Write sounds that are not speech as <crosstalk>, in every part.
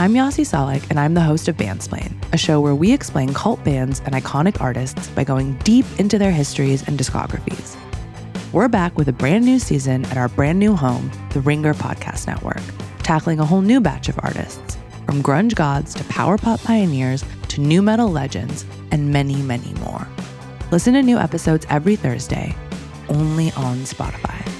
I'm Yasi Salek, and I'm the host of Bandsplain, a show where we explain cult bands and iconic artists by going deep into their histories and discographies. We're back with a brand new season at our brand new home, the Ringer Podcast Network, tackling a whole new batch of artists, from grunge gods to power pop pioneers to nu metal legends, and many, many more. Listen to new episodes every Thursday, only on Spotify.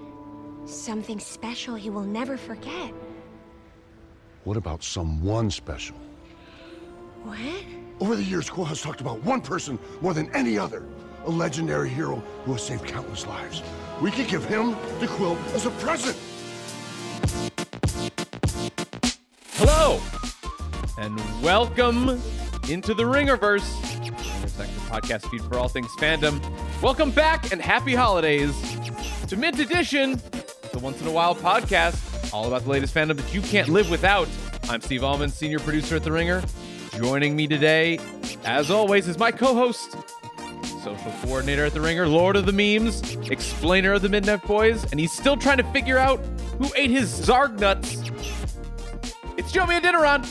Something special he will never forget. What about someone special? What? Over the years, Quill has talked about one person more than any other. A legendary hero who has saved countless lives. We could give him the Quill as a present. Hello, and welcome into the Ringerverse, intersection podcast feed for all things fandom. Welcome back and happy holidays to Mint Edition, the once in a while podcast, all about the latest fandom that you can't live without. I'm Steve Ahlman, senior producer at The Ringer. Joining me today, as always, is my co-host, social coordinator at The Ringer, Lord of the Memes, explainer of the Midnight Boys, and he's still trying to figure out who ate his Zarg nuts. It's Jomi Adeniran.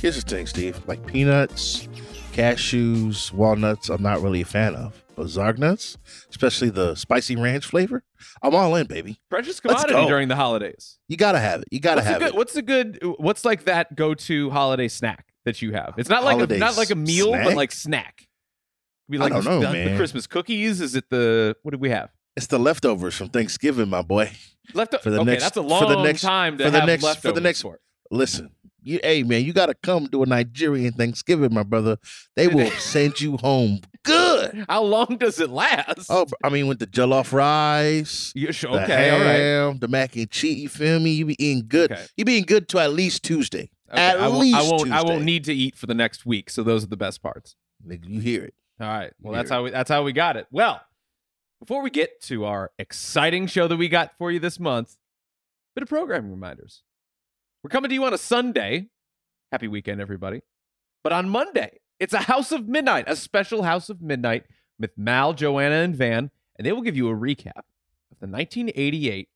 Here's the thing, Steve. Like peanuts, cashews, walnuts, I'm not really a fan of. But Zarg nuts, especially the spicy ranch flavor, I'm all in, baby. Precious commodity during the holidays. You gotta have it. You gotta what's have good, it. What's a good? What's like that go-to holiday snack that you have? It's not like a, not like a meal, but like snack. I like don't the, know, the- the. Christmas cookies. Is it the what did we have? It's the leftovers from Thanksgiving, my boy. Left For the okay, next- that's a for long the next- time to for the have next- for the next- for. Listen, you, hey man, you gotta come to a Nigerian Thanksgiving, my brother. They will send you home good. How long does it last? Oh, I mean, with the jollof rice, you sure? the Okay, all right. ham, the mac and cheese. You feel me? You be eating good. Okay. You be eating good to at least Tuesday. Okay, At I, least I won't. I won't need to eat for the next week. So those are the best parts. Nigga, you hear it. All right. Well, that's how we that's how we got it. Well, before we get to our exciting show that we got for you this month, bit of programming reminders. We're coming to you on a Sunday. Happy weekend, everybody. But on Monday, it's a House of Midnight, a special House of Midnight with Mal, Joanna, and Van, and they will give you a recap of the 1988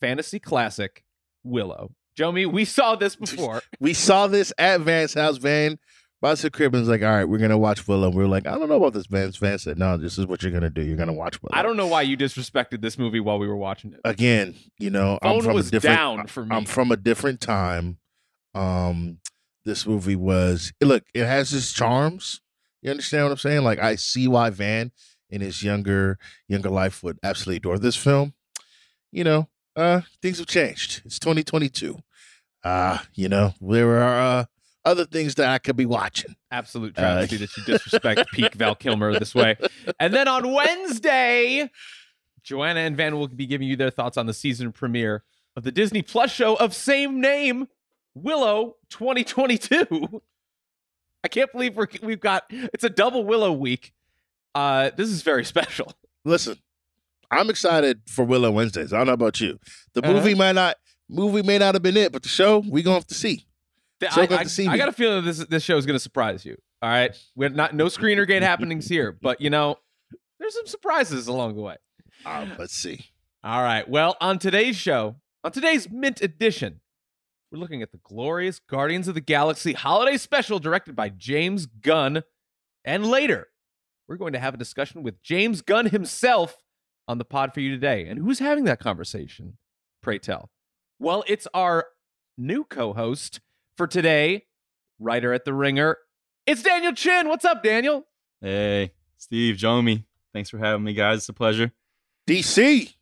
fantasy classic Willow. Jomi, we saw this before. <laughs> We saw this at Van's house. Van brought to crib and was like, all right, we're gonna watch Willow. We were like, I don't know about this. Van's Van said, no, this is what you're gonna do. You're gonna watch Willow. I don't know why you disrespected this movie while we were watching it. Again, you know, I'm Phone from was a different down for me. I'm from a different time. Um, this movie was look, it has its charms. You understand what I'm saying? Like I see why Van in his younger younger life would absolutely adore this film. You know, uh things have changed. It's 2022. Uh, you know, there are uh, other things that I could be watching. Absolute Uh, that you disrespect <laughs> peak Val Kilmer this way. And then on Wednesday, Joanna and Van will be giving you their thoughts on the season premiere of the Disney Plus show of same name, Willow 2022. I can't believe we're, we've got it's a double Willow week. Uh, this is very special. Listen, I'm excited for Willow Wednesdays. I don't know about you. The Uh-huh. movie might not movie may not have been it, but the show we gonna have to see. So I, I- to see I got a feeling that this this show is going to surprise you. All right, we're not no screener gate happenings here, <laughs> but you know, there's some surprises along the way. Um, let's see. All right. Well, on today's show, on today's Mint edition, we're looking at the glorious Guardians of the Galaxy holiday special directed by James Gunn. And later, we're going to have a discussion with James Gunn himself on the pod for you today. And who's having that conversation? Pray tell. Well, it's our new co host for today, writer at The Ringer. It's Daniel Chin. What's up, Daniel? Hey, Steve, Jomi. Thanks for having me, guys. It's a pleasure. DC,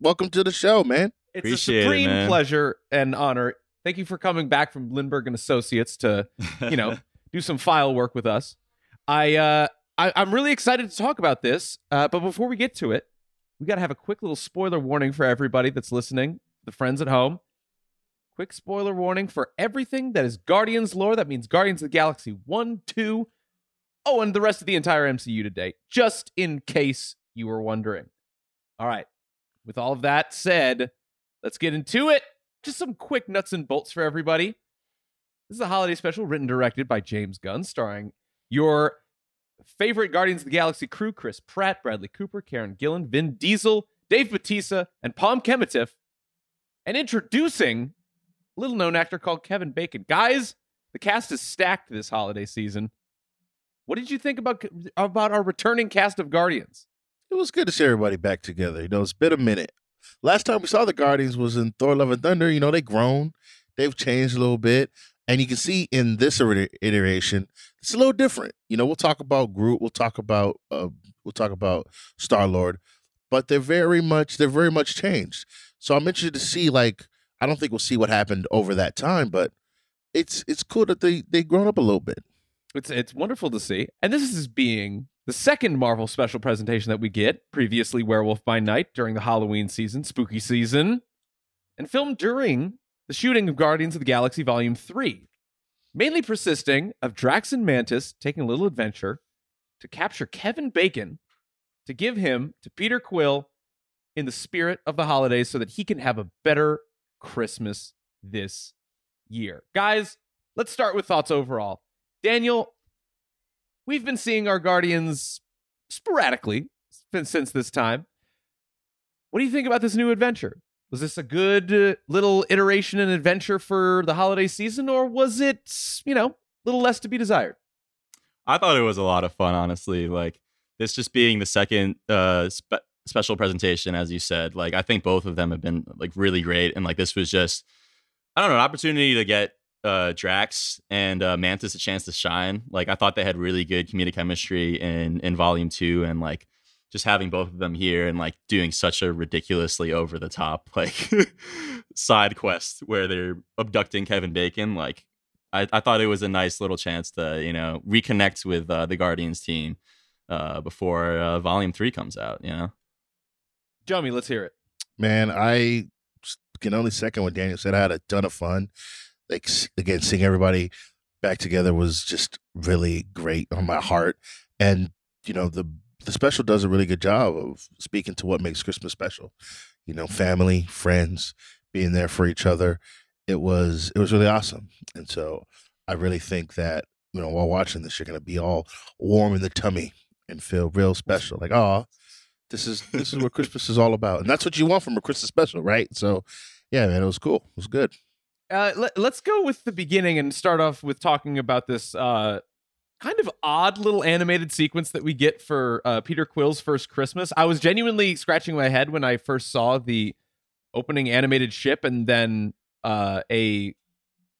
welcome to the show, man. It's Appreciate a it, supreme man. pleasure and honor. Thank you for coming back from Lindbergh and Associates to, you know, <laughs> do some file work with us. I, uh, I I'm really excited to talk about this. Uh, but before we get to it, we got to have a quick little spoiler warning for everybody that's listening, the friends at home. Quick spoiler warning for everything that is Guardians lore. That means Guardians of the Galaxy 1, 2, oh, and the rest of the entire MCU today, just in case you were wondering. All right. With all of that said, let's get into it. Just some quick nuts and bolts for everybody. This is a holiday special written and directed by James Gunn, starring your favorite Guardians of the Galaxy crew Chris Pratt, Bradley Cooper, Karen Gillan, Vin Diesel, Dave Bautista, and Pom Klementieff. And introducing little known actor called Kevin Bacon. Guys, the cast is stacked this holiday season. What did you think about about our returning cast of Guardians? It was good to see everybody back together. You know, it's been a minute. Last time we saw the Guardians was in Thor: Love and Thunder. You know, they've grown, they've changed a little bit, and you can see in this iteration, it's a little different. You know, we'll talk about Groot, we'll talk about uh, we'll talk about Star Lord, but they're very much they're very much changed. So I'm interested to see. Like, I don't think we'll see what happened over that time, but it's it's cool that they they grown up a little bit. It's it's wonderful to see. And this is being the second Marvel special presentation that we get, previously Werewolf by Night during the Halloween season, spooky season, and filmed during the shooting of Guardians of the Galaxy Volume 3, mainly persisting of Drax and Mantis taking a little adventure to capture Kevin Bacon to give him to Peter Quill in the spirit of the holidays so that he can have a better Christmas this year. Guys, let's start with thoughts overall. Daniel, we've been seeing our Guardians sporadically since, this time. What do you think about this new adventure? Was this a good uh, little iteration and adventure for the holiday season, or was it, you know, a little less to be desired? I thought it was a lot of fun, honestly. Like this just being the second uh, spe- special presentation, as you said. Like I think both of them have been like really great, and like this was just I don't know an opportunity to get uh, Drax and uh, Mantis a chance to shine. Like I thought they had really good comedic chemistry in in Volume Two, and like just having both of them here and like doing such a ridiculously over the top <laughs> like side quest where they're abducting Kevin Bacon. Like I, I thought it was a nice little chance to you know reconnect with uh, the Guardians team uh, before uh, Volume Three comes out. You know. Jomi, let's hear it. Man, I can only second what Daniel said. I had a ton of fun. Like again, seeing everybody back together was just really great on my heart. And you know, the the special does a really good job of speaking to what makes Christmas special. You know, family, friends, being there for each other. It was it was really awesome. And so I really think that, you know, while watching this, you're gonna be all warm in the tummy and feel real special. Like, oh, this is this is what Christmas is all about, and that's what you want from a Christmas special, right? So, yeah, man, it was cool. It was good. Uh, let, let's go with the beginning and start off with talking about this uh, kind of odd little animated sequence that we get for uh, Peter Quill's first Christmas. I was genuinely scratching my head when I first saw the opening animated ship, and then uh, a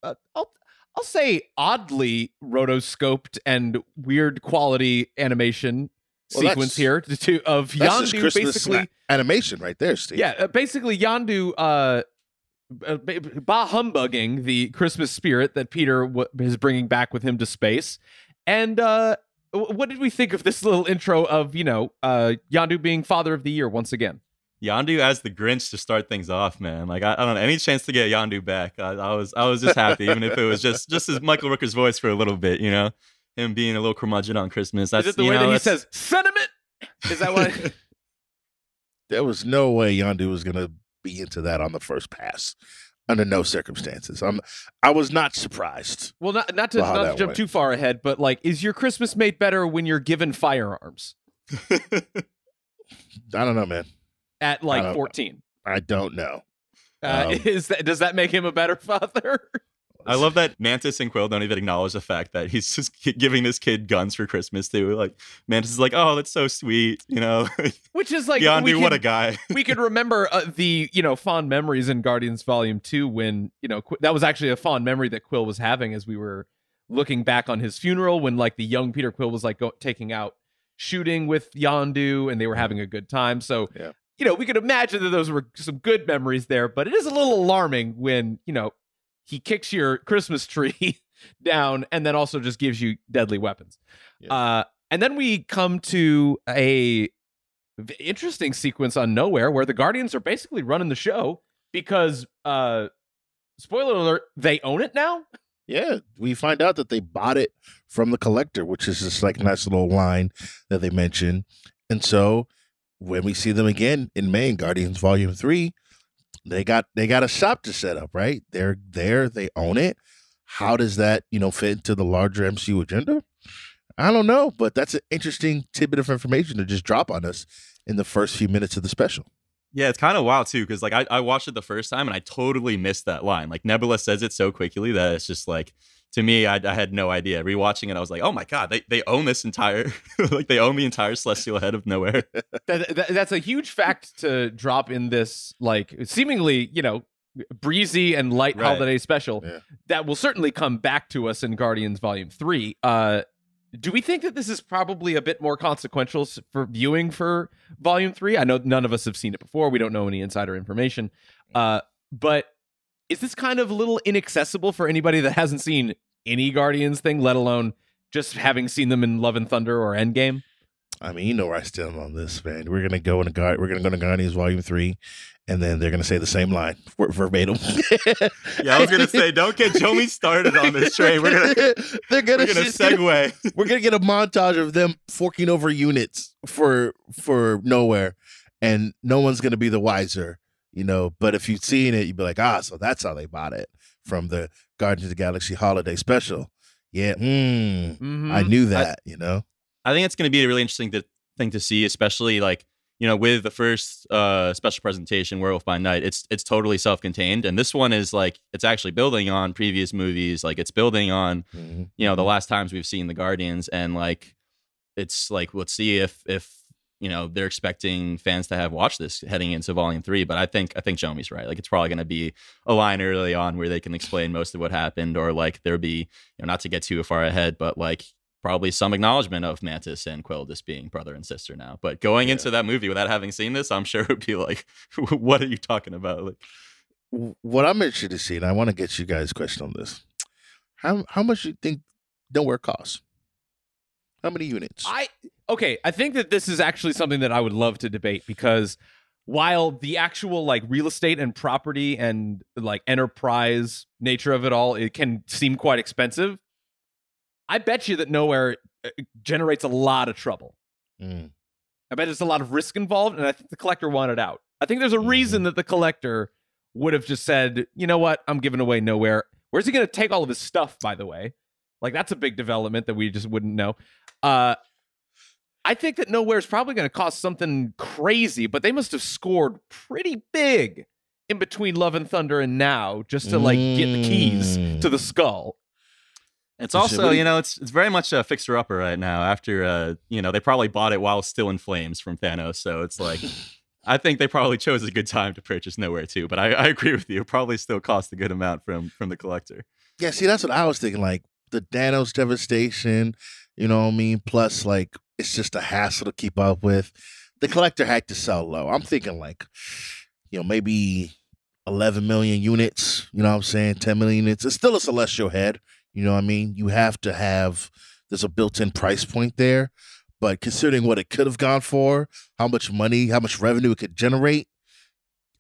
uh, I'll I'll say oddly rotoscoped and weird quality animation Well, sequence here to, to of Yondu basically. animation right there, Steve. Yeah, uh, basically Yondu uh, bah humbugging the Christmas spirit that Peter w- is bringing back with him to space. And uh, what did we think of this little intro of you know uh, Yondu being Father of the Year once again? Yondu as the Grinch to start things off, man. Like I, I don't know any chance to get Yondu back. I, I was I was just happy, even if it was just just his Michael Rooker's voice for a little bit, you know, him being a little curmudgeon on Christmas. That's is it the you way know, that he that's- says sentiment? Is that what? <laughs> <laughs> There was no way Yondu was gonna be into that on the first pass. under no circumstances. I'm I was not surprised. Well, not not to not to jump went. too far ahead, but like, is your Christmas made better when you're given firearms <laughs> I don't know, man. at like don't 14? I don't know. Uh, Um, <laughs> is that does that make him a better <laughs> father? I love that Mantis and Quill don't even acknowledge the fact that he's <laughs> just giving this kid guns for Christmas too. Like Mantis is like, "Oh, that's so sweet," you know. <laughs> Which is like Yondu, we what a guy. <laughs> we could remember uh, the you know fond memories in Guardians Volume Two when you know Qu- that was actually a fond memory that Quill was having as we were looking back on his funeral when like the young Peter Quill was like go- taking out shooting with Yondu and they were having a good time. So Yeah. you know we could imagine that those were some good memories there, but it is a little alarming when you know he kicks your Christmas tree <laughs> down and then also just gives you deadly weapons. Yeah. Uh, and then we come to a interesting sequence on Knowhere where the guardians are basically running the show because uh spoiler alert they own it now Yeah, we find out that they bought it from the collector, which is this like nice little line that they mention. And so when we see them again in May in Guardians Volume Three, they got they got a shop to set up, right? They're there, they own it. How does that, you know, fit into the larger MCU agenda? I don't know, but that's an interesting tidbit of information to just drop on us in the first few minutes of the special. Yeah, it's kind of wild too, because like I, I watched it the first time and I totally missed that line. Like Nebula says it so quickly that it's just like to me, I, I had no idea. Rewatching it, I was like, oh my god, they, they own this entire <laughs> like they own the entire celestial head of Knowhere. <laughs> that, that- that's a huge fact to drop in this like seemingly you know breezy and light Right. holiday special Yeah. that will certainly come back to us in guardians volume 3 uh do we think that this is probably a bit more consequential for viewing for volume 3 i know none of us have seen it before we don't know any insider information uh but is this kind of a little inaccessible for anybody that hasn't seen any guardians thing let alone just having seen them in love and thunder or endgame I mean, you know where I stand on this, man. We're gonna go into guard. We're gonna go to Guardians Volume Three, and then they're gonna say the same line ver- verbatim. <laughs> Yeah, I was gonna say, don't get Joey started on this train. We're gonna <laughs> they're gonna, we're gonna <laughs> it's gonna- segue. we're gonna get a montage of them forking over units for for Knowhere, and no one's gonna be the wiser, you know. But if you've seen it, you'd be like, ah, so that's how they bought it from the Guardians of the Galaxy Holiday Special. Yeah, mm, Mhm. I knew that, you know. I think it's going to be a really interesting thing to see, especially like you know with the first uh, special presentation, Werewolf by Night. It's it's totally self-contained, and this one is like it's actually building on previous movies. Like it's building on Mhm. you know the last times we've seen the Guardians, and like it's like let's see if if you know they're expecting fans to have watched this heading into Volume Three. But I think I think Jomi's right. Like it's probably going to be a line early on where they can explain most of what happened, or like there'll be you know not to get too far ahead, but like probably some acknowledgement of Mantis and Quill just being brother and sister now. But going Yeah. into that movie without having seen this, I'm sure it would be like, <laughs> what are you talking about? Like, What I'm interested to see, and I want to get you guys' question on this: how how much do you think Knowhere costs? How many units? I okay, I think that this is actually something that I would love to debate because while the actual like real estate and property and like enterprise nature of it all it can seem quite expensive, I bet you that Knowhere uh, generates a lot of trouble. Mm. I bet there's a lot of risk involved, and I think the collector wanted out. I think there's a reason that the collector would have just said, you know what, I'm giving away Knowhere. Where's he going to take all of his stuff, by the way? Like, that's a big development that we just wouldn't know. Uh, I think that Knowhere is probably going to cost something crazy, but they must have scored pretty big in between Love and Thunder and now just to like get the keys Mm. to the skull. It's also, you know, it's it's very much a fixer upper right now. After, uh, you know, they probably bought it while still in flames from Thanos, so it's like, <laughs> I think they probably chose a good time to purchase Knowhere too. But I, I agree with you; it probably still cost a good amount from from the collector. Yeah, see, that's what I was thinking. Like the Thanos devastation, you know what I mean? Plus, like, it's just a hassle to keep up with. The collector had to sell low. I'm thinking, like, you know, maybe 11 million units, you know what I'm saying? 10 million units. It's still a celestial head, you know what I mean? You have to have, there's a built in price point there. But considering what it could have gone for, how much money, how much revenue it could generate,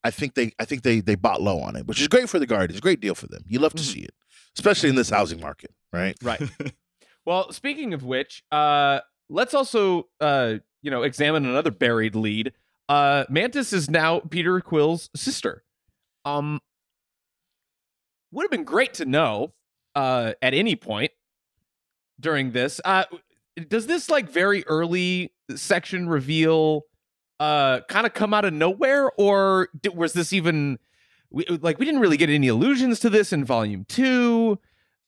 I think they, I think they, they bought low on it, which is great for the Guardians. A great deal for them. You love to Mhm. see it, especially in this housing market, right? Right. <laughs> well, speaking of which, uh, let's also uh, you know examine another buried lead. Uh, Mantis is now Peter Quill's sister. Um, would have been great to know uh, at any point during this. Uh, does this like very early section reveal uh, kind of come out of nowhere, or did, was this even we, like we didn't really get any allusions to this in volume two?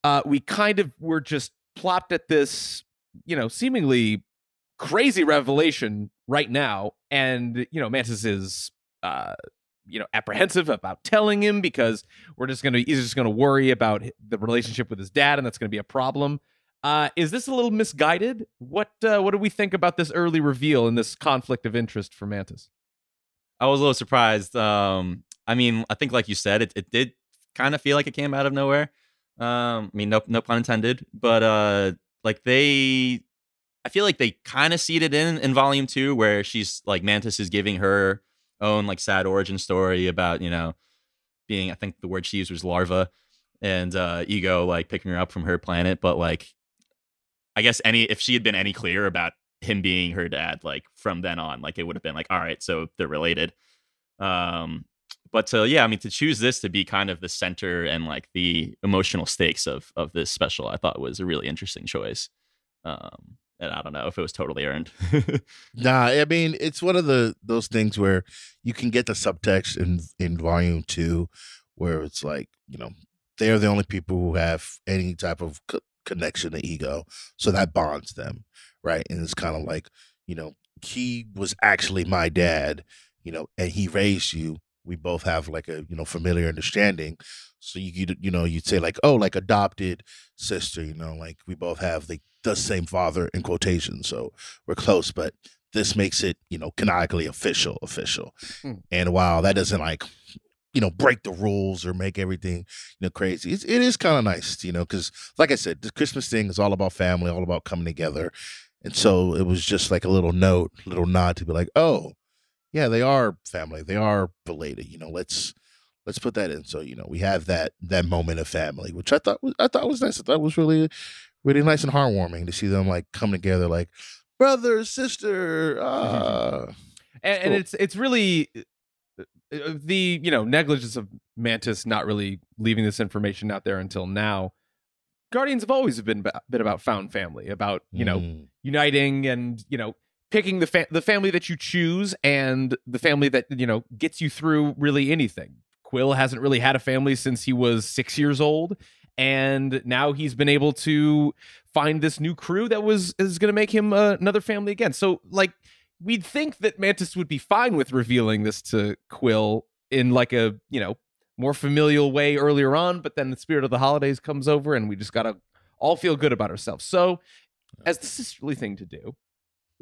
Uh, we kind of were just plopped at this, you know, seemingly crazy revelation right now, and you know, Mantis is uh, you know apprehensive about telling him because we're just gonna he's just gonna worry about the relationship with his dad, and that's gonna be a problem. Uh, is this a little misguided? What uh, what do we think about this early reveal and this conflict of interest for Mantis? I was a little surprised. Um, I mean, I think like you said, it, it did kind of feel like it came out of nowhere. Um, I mean, no no pun intended, but uh, like they, I feel like they kind of seeded in in volume two where she's like Mantis is giving her own like sad origin story about you know being I think the word she used was larva and uh, ego like picking her up from her planet, but like I guess any if she had been any clearer about him being her dad, like from then on, like it would have been like, all right, so they're related. Um, but yeah, I mean, to choose this to be kind of the center and like the emotional stakes of of this special, I thought was a really interesting choice. Um, and I don't know if it was totally earned. <laughs> nah, I mean, it's one of the those things where you can get the subtext in in volume two, where it's like you know they are the only people who have any type of co- connection to ego, so that bonds them, right? And it's kind of like you know he was actually my dad, you know, and he raised you. We both have like a you know familiar understanding, so you you you know you'd say like oh like adopted sister, you know, like we both have like the same father in quotation, so we're close, but this makes it you know canonically official official. Hmm. and while that doesn't like you know break the rules or make everything you know crazy it's, it is kind of nice you know because like i said the christmas thing is all about family all about coming together. And so it was just like a little note little nod to be like oh yeah they are family they are related you know let's let's put that in so you know we have that that moment of family which i thought was i thought was nice i thought was really really nice and heartwarming to see them like come together like brother sister ah and, and Cool. it's it's really uh, uh, the you know negligence of Mantis not really leaving this information out there until now. Guardians have always been been about found family, about you know Mm. uniting and you know picking the fa- the family that you choose and the family that you know gets you through really anything. Quill hasn't really had a family since he was six years old, and now he's been able to find this new crew that was is going to make him uh, another family again. So like we'd think that Mantis would be fine with revealing this to Quill in like a you know more familial way earlier on, but then the spirit of the holidays comes over and we just gotta all feel good about ourselves. So, as the sisterly thing to do,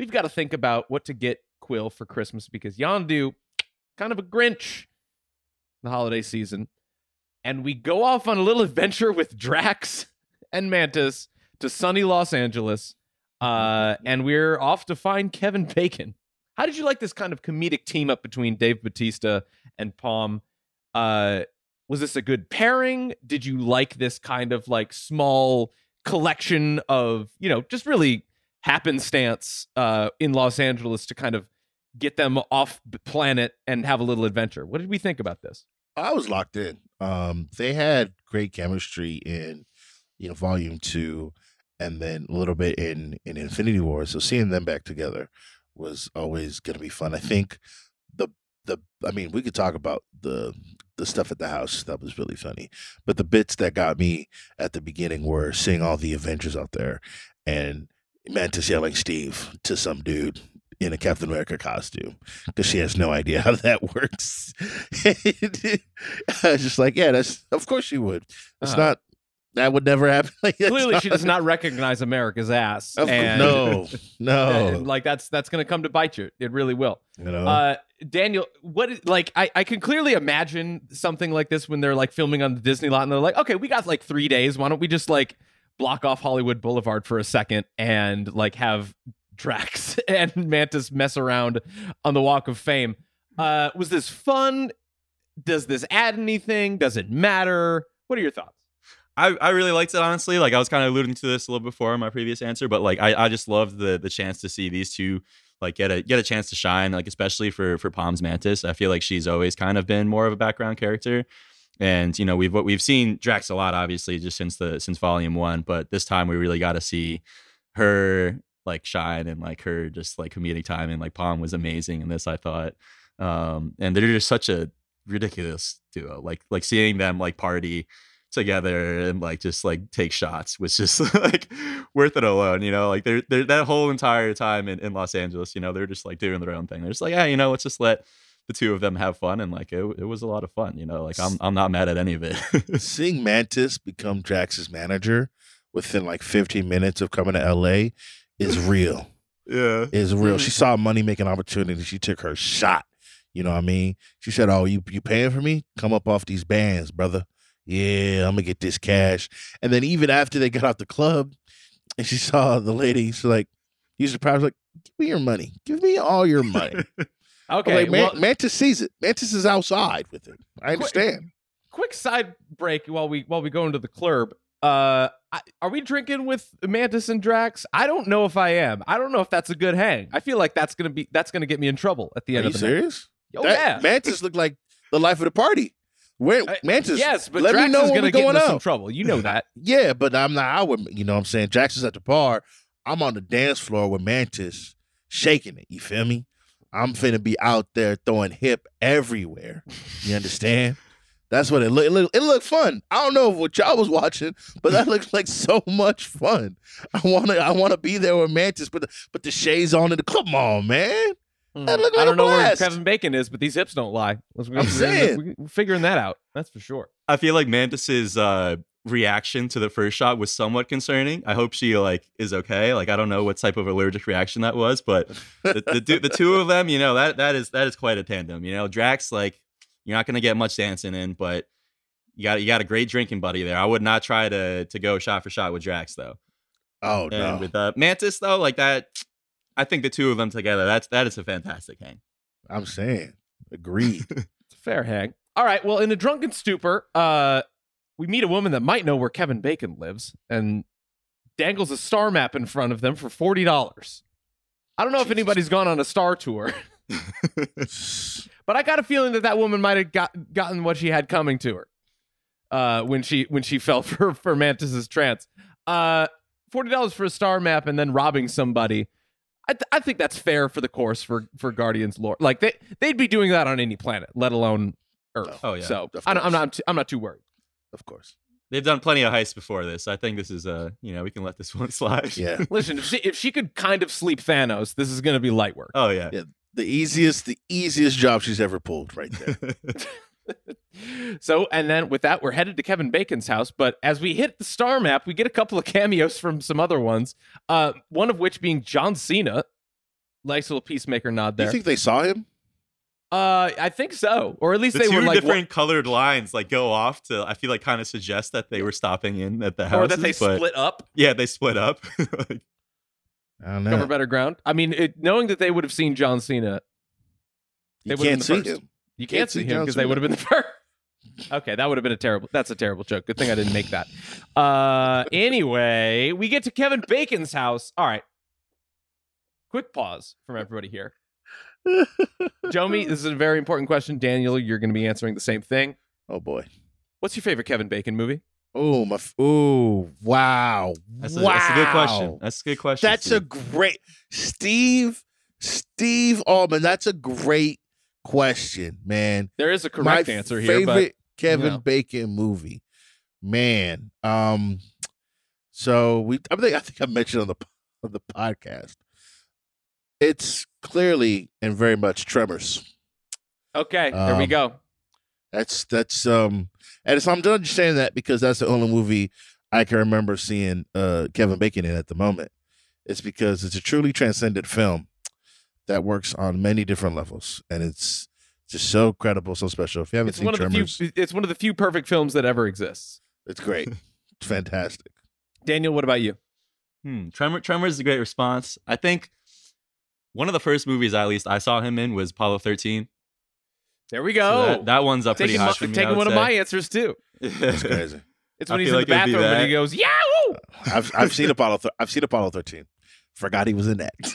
we've got to think about what to get Quill for Christmas because Yondu, kind of a Grinch, the holiday season, and we go off on a little <laughs> adventure with Drax and Mantis to sunny Los Angeles, uh, <laughs> and we're off to find Kevin Bacon. How did you like this kind of comedic team up between Dave Bautista and Pom? Uh, was this a good pairing? Did you like this kind of like small collection of you know just really happenstance uh, in Los Angeles to kind of get them off planet and have a little adventure? What did we think about this? I was locked in. Um, they had great chemistry in, you know, Volume Two, and then a little bit in in Infinity War. So seeing them back together was always going to be fun. I think the the I mean, we could talk about the the stuff at the house that was really funny, but the bits that got me at the beginning were seeing all the Avengers out there and Mantis yelling Steve to some dude in a Captain America costume because she has no idea how that <laughs> works. I was just like, yeah, that's of course she would. It's Uh-huh. not that would never happen. Like, Clearly, she does <laughs> not recognize America's ass. Of and, no, <laughs> no. and, like that's that's going to come to bite you. It really will. you know, Uh, Daniel, what is like? I I can clearly imagine something like this when they're like filming on the Disney lot, and they're like, okay, we got like three days. Why don't we just like block off Hollywood Boulevard for a second and like have Drax <laughs> and Mantis mess around on the Walk of Fame? Uh, was this fun? Does this add anything? Does it matter? What are your thoughts? I, I really liked it honestly. Like I was kind of alluding to this a little before in my previous answer, but like I, I just loved the the chance to see these two like get a get a chance to shine, like especially for for Pom's Mantis. I feel like she's always kind of been more of a background character. And you know we've we've seen Drax a lot, obviously, just since the since Volume One. But this time we really got to see her like shine and like her just like comedic time and like Pom was amazing in this. I thought, um, and they're just such a ridiculous duo. Like like seeing them like party together and like just like take shots was just <laughs> like worth it alone. You know, like they're they're that whole entire time in, in Los Angeles. You know, they're just like doing their own thing. They're just like, yeah, you know, let's just let the two of them have fun and like it, it was a lot of fun you know like i'm i'm not mad at any of it <laughs> Seeing Mantis become Drax's manager within like 15 minutes of coming to LA is real. yeah Is real. Mm-hmm. She saw a money making opportunity. She took her shot. You know what I mean? She said, "Oh, you you paying for me? Come up off these bands, brother. Yeah, I'm gonna get this cash." And then even after they got out the club, and she saw the lady, she's like, "Use the power." Like, give me your money. Give me all your money. <laughs> Okay, like, Man- well, Mantis sees it. Mantis is outside with it. I understand. quick side break while we while we go into the club. Uh, I, are we drinking with Mantis and Drax? I don't know if I am. I don't know if that's a good hang. I feel like that's gonna be that's gonna get me in trouble at the end you of the night. serious? Oh That- yeah. Mantis looked like the life of the party. Where Uh, Mantis? yes, but let Drax me know is gonna get going into some trouble. You know that. <laughs> Yeah, but I'm not. I would, you know, what I'm saying Jackson's at the bar. I'm on the dance floor with Mantis, shaking it. You feel me? I'm finna be out there throwing hip everywhere. You understand? <laughs> That's what it looked. It looked, it looked fun. I don't know what y'all was watching, but that <laughs> looks like so much fun. I wanna, I wanna be there with Mantis, but the, but the shades on and the come on, man. That looked I don't a know where blast. Kevin Bacon is, but these hips don't lie. Let's- I'm saying. we're- we're figuring that out. That's for sure. i feel like mantis's uh reaction to the first shot was somewhat concerning i hope she like is okay like i don't know what type of allergic reaction that was but the, the, the two of them you know that that is that is quite a tandem you know drax like you're not gonna get much dancing in but you got you got a great drinking buddy there i would not try to to go shot for shot with drax though Oh and no, with uh, mantis though like that i think the two of them together that's that is a fantastic hang I'm saying agreed. <laughs> It's a fair hang. All right. Well, in a drunken stupor, uh, we meet a woman that might know where Kevin Bacon lives and dangles a star map in front of them for forty dollars. I don't know if anybody's gone on a star tour, <laughs> but I got a feeling that that woman might have got, gotten what she had coming to her uh, when she when she <laughs> fell for for Mantis's trance. Uh, forty dollars for a star map and then robbing somebody. I, th- I think that's fair for the course for for Guardians lore. Like they they'd be doing that on any planet, let alone Earth. Oh, yeah, So I I'm not too, I'm not too worried. Of course. they've done plenty of heists before this i think this is uh you know we can let this <laughs> one slide Yeah. <laughs> Listen, if she if she could kind of sleep Thanos, this is going to be light work. oh yeah, Yeah. The easiest, the easiest job she's ever pulled, right there. <laughs> so, and then with that, we're headed to Kevin Bacon's house. But as we hit the star map, we get a couple of cameos from some other ones. Uh, one of which being John Cena. Nice little peacemaker nod there. you think they saw him? Uh, I think so, or at least the they were like, different colored lines like go off to I feel like kind of suggest that they were stopping in at the house or that they but split up, yeah they split up <laughs> Like, I don't know. cover better ground. I mean, it, knowing that they would have seen John Cena, they would've been can't the see first. him. you Can't can't, see see him because they would have been the first. <laughs> Okay, that would have been a terrible. That's a terrible joke. Good thing I didn't make that. Uh, anyway, we get to Kevin Bacon's house. All right. Quick pause from everybody here. Jomi, this is a very important question. Daniel, you're going to be answering the same thing. Oh boy. What's your favorite Kevin Bacon movie? Oh my. f- Oh wow. that's, a, wow. that's a good question that's a good question That's a great Steve. Steve Ahlman. That's a great question, man. There is a My correct answer here, favorite but Kevin know. Bacon movie, man. Um, so we. I think I think I mentioned on the <laughs> on the podcast. It's clearly and very much Tremors. okay, there we Um, go. That's that's um, and so I'm just saying that because that's the only movie I can remember seeing uh Kevin Bacon in at the moment. It's because it's a truly transcendent film that works on many different levels, and it's just so credible, so special. If you haven't It's seen one of the Tremors, few. It's one of the few perfect films that ever exists. it's great. it's <laughs> fantastic. Daniel, what about you? Hmm. Tremor Tremor is a great response I think one of the first movies I at least I saw him in was Apollo 13 There we So go. that, that one's up pretty high my- for me taking would one of my answers too. <laughs> That's crazy. It's I when he's in like the bathroom and he goes, "Yahoo!" <laughs> I've I've seen Apollo. Th- I've seen Apollo thirteen. Forgot he was in that. <laughs>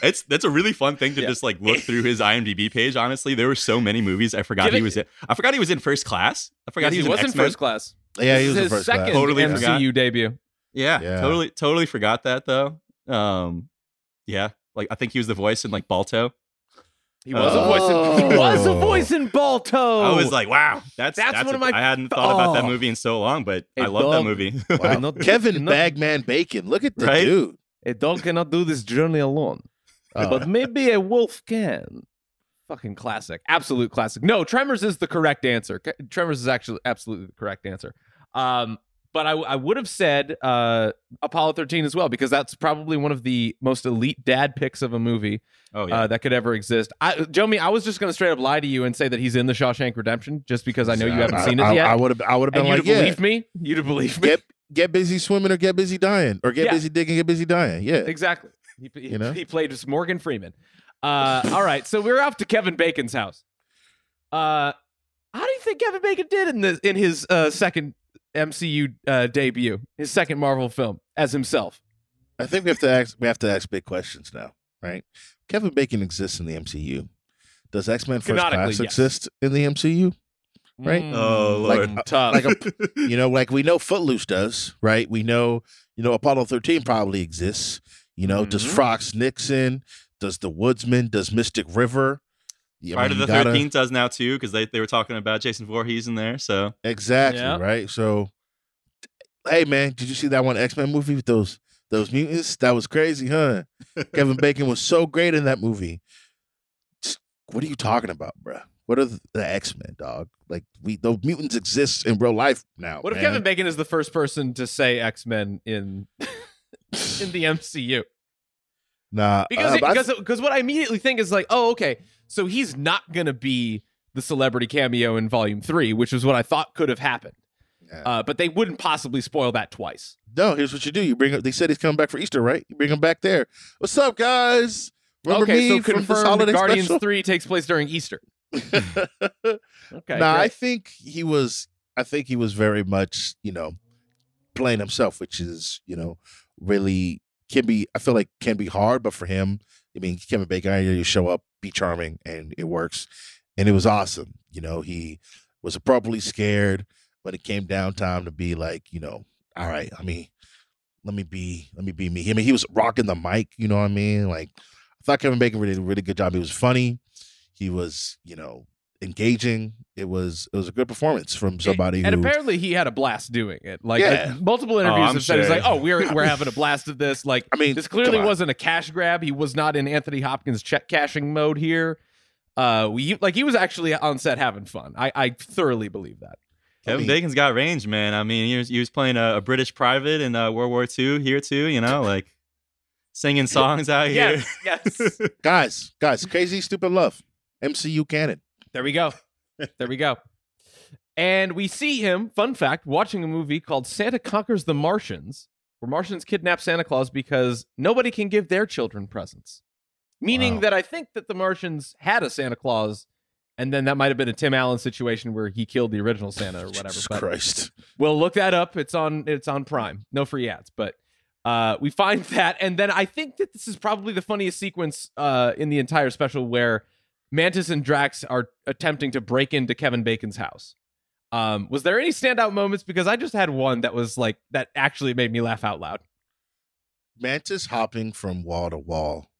It's that's a really fun thing to Yeah. just like look through his IMDb page. Honestly, there were so many movies I forgot Give he it- was in. I forgot he was in First Class. I forgot Yes, he was, in in first class. Yeah, he was is the his first second class. Totally MCU forgot. debut. Yeah, Yeah. totally, totally forgot that though. Um, yeah, like I think he was the voice in like Balto. He was a voice. In, he was a Oh. voice in Balto. I was like, wow, that's That's that's, one a- of my- I hadn't thought about that Oh. movie in so long, but Hey, I love that movie. <laughs> Wow. Not- Kevin not- Bagman Bacon. Look at the Right? dude. a dog cannot do this journey alone, Oh. <laughs> but maybe a wolf can. Fucking classic, absolute classic. No, Tremors is the correct answer. Ca- Tremors is actually absolutely the correct answer. Um, but I, I would have said uh, Apollo 13 as well because that's probably one of the most elite dad picks of a movie oh yeah, uh, that could ever exist. I, Jomi, I was just going to straight up lie to you and say that he's in the Shawshank Redemption just because I know you haven't I- seen it yet. I would have. I would have been like, have yeah. believed me. You'd have believed me. Get get busy swimming or get busy dying or get Yeah. busy digging, get busy dying. Yeah. Exactly. He, he, You know? <laughs> he played as Morgan Freeman. Uh, all right, so we're off to Kevin Bacon's house. Uh, how do you think Kevin Bacon did in the in his uh, second MCU uh, debut, his second Marvel film as himself? I think we have to ask. We have to ask big questions now, right? Kevin Bacon exists in the MCU. Does X Men First Class yes. exist in the MCU? Right? Oh, Mm, Lord. mm, tough. Like a, <laughs> you know, like we know Footloose does, right? We know, you know, Apollo thirteen probably exists. You know, does Mhm. Frost/Nixon? Does the Woodsman? Does Mystic River? Yeah, I Friday mean, the you gotta- Thirteenth does now too because they, they were talking about Jason Voorhees in there. So Exactly, Yeah. right? So hey man, did you see that one X-Men movie with those those mutants? That was crazy, huh? <laughs> Kevin Bacon was so great in that movie. What are you talking about, bruh? What are the, the X-Men, dog? Like we those mutants exist in real life now. what if. Kevin Bacon is the first person to say X Men in <laughs> in the MCU? Nah, Because uh, it- I- because because what I immediately think is like, oh, okay, so he's not gonna be the celebrity cameo in Volume Three, which is what I thought could have happened. Yeah. Uh, but they wouldn't possibly spoil that twice. no, here's what you do. You bring they said he's coming back for Easter, right? You bring him back there. What's up, guys? Remember okay, me so confirmed Guardians special? <laughs> Three takes place during Easter. <laughs> Okay, nah, I think he was. I think he was very much, you know, playing himself, which is, you know, really can be. I feel like can be hard, but for him, I mean, Kevin Bacon, you show up, be charming, and it works, and it was awesome. You know, he was appropriately scared, but it came down time to be like, you know, all right, I mean, let me be, let me be me. I mean, he was rocking the mic. You know what I mean? Like, I thought Kevin Bacon did a really good job. He was funny. He was, you know, engaging. It was it was a good performance from somebody and who apparently he had a blast doing it. Like Yeah. multiple interviews I'm have said, he's like, "Oh, we're <laughs> we're having a blast of this." Like, I mean, this clearly wasn't a cash grab. He was not in Anthony Hopkins check cashing mode here. Uh, we like he was actually on set having fun. I I thoroughly believe that. Kevin mean- Bacon's got range, man. I mean, he was, he was playing a, a British private in uh, World War II here too. You know, like <laughs> singing songs out here. Yes, yes. <laughs> guys, guys, crazy stupid love, MCU canon. There we go. There we go. And we see him, fun fact, watching a movie called Santa Conquers the Martians, where Martians kidnap Santa Claus because nobody can give their children presents. Meaning Wow. that I think that the Martians had a Santa Claus, and then that might have been a Tim Allen situation where he killed the original Santa or <laughs> whatever. Jesus but Christ. we'll look that up. It's on it's on Prime. No free ads, but uh, we find <laughs> that, and then I think that this is probably the funniest sequence uh, in the entire special where Mantis and Drax are attempting to break into Kevin Bacon's house. Um, was there any standout moments? Because I just had one that was like that actually made me laugh out loud. Mantis hopping from wall to wall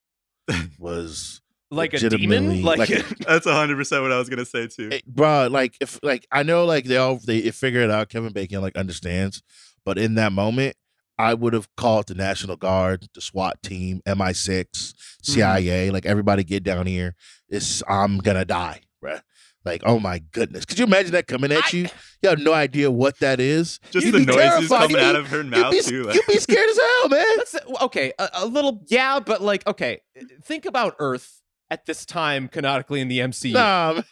<laughs> was Like a demon, Legitimately, like, like- <laughs> That's hundred percent what I was gonna say too. Eh, bro. Like if like I know like they all they figure it out. Kevin Bacon like understands, but in that moment, I would have called the National Guard, the SWAT team, MI6, mm-hmm. CIA, like everybody get down here. It's I'm gonna die, bruh. Like, oh my goodness. Could you imagine that coming at I- you? You have no idea what that is. Just You'd the noises terrified. coming You'd out of her you'd mouth be, too. like- You'd be scared as hell, man. Let's okay, a, a little yeah, but like okay, think about Earth at this time canonically in the MCU. Nah,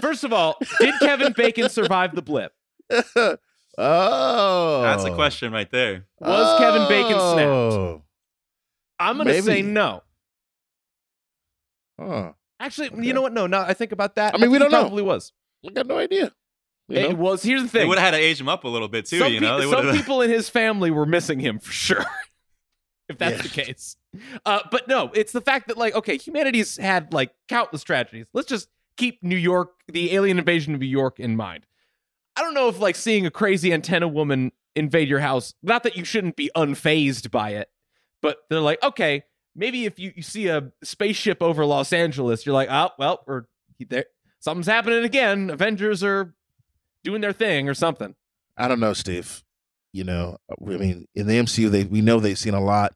First of all, did Kevin Bacon survive the blip? <laughs> man. oh. That's a question right there. Was Kevin Bacon snapped? Oh. I'm gonna say no. Huh. Actually, Okay. you know what? No, no. I think about that. I mean, we don't he know. Probably was. I got no idea. You It know? was. Here's the thing. They thing. would have had to age him up a little bit too. some you know, pe- they some <laughs> people in his family were missing him for sure. <laughs> if that's Yeah. the case. Uh, but no, it's the fact that like, okay, humanity's had like countless tragedies. Let's just keep New York, the alien invasion of New York, in mind. I don't know if like seeing a crazy antenna woman invade your house, not that you shouldn't be unfazed by it, but they're like, okay, maybe if you, you see a spaceship over Los Angeles, you're like, oh well, or there something's happening again. Avengers are doing their thing or something. I don't know, Steve. You know, I mean, in the MCU, they we know they've seen a lot.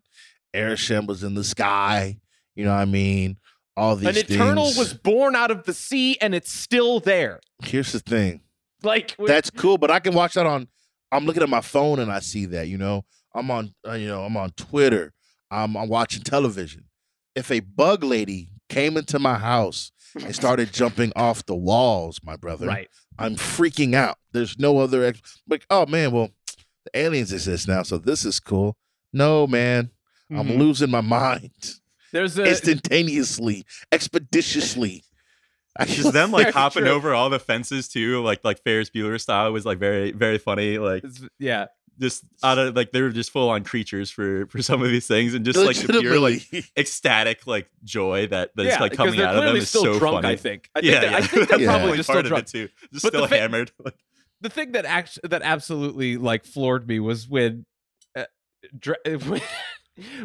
Airship was in the sky. You know what I mean? All these An Eternal was born out of the sea and it's still there. Here's the thing. Like That's cool, but I can watch that on. I'm looking at my phone and I see that. You know, I'm on. Uh, you know, I'm on Twitter. I'm, I'm watching television. If a bug lady came into my house and <laughs> started jumping off the walls, my brother, right. I'm freaking out. There's no other. Ex- like, oh man, well, the aliens exist now, so this is cool. No, man, I'm Mhm. losing my <laughs> mind There's a instantaneously, expeditiously. I Just them like <laughs> hopping true. over all the fences too, like like Ferris Bueller style was like very very funny. Like it's- yeah. just out of like they were just full on creatures for for some of these things, and just like the pure like ecstatic like joy that that's yeah, like coming out of them is so drunk. funny. I think. I think, yeah, that- I yeah. think they're <laughs> probably Like, just part still of drunk. it too. Just But still fa- hammered. <laughs> Like, the thing that act- that absolutely like floored me was when uh, Dra- when,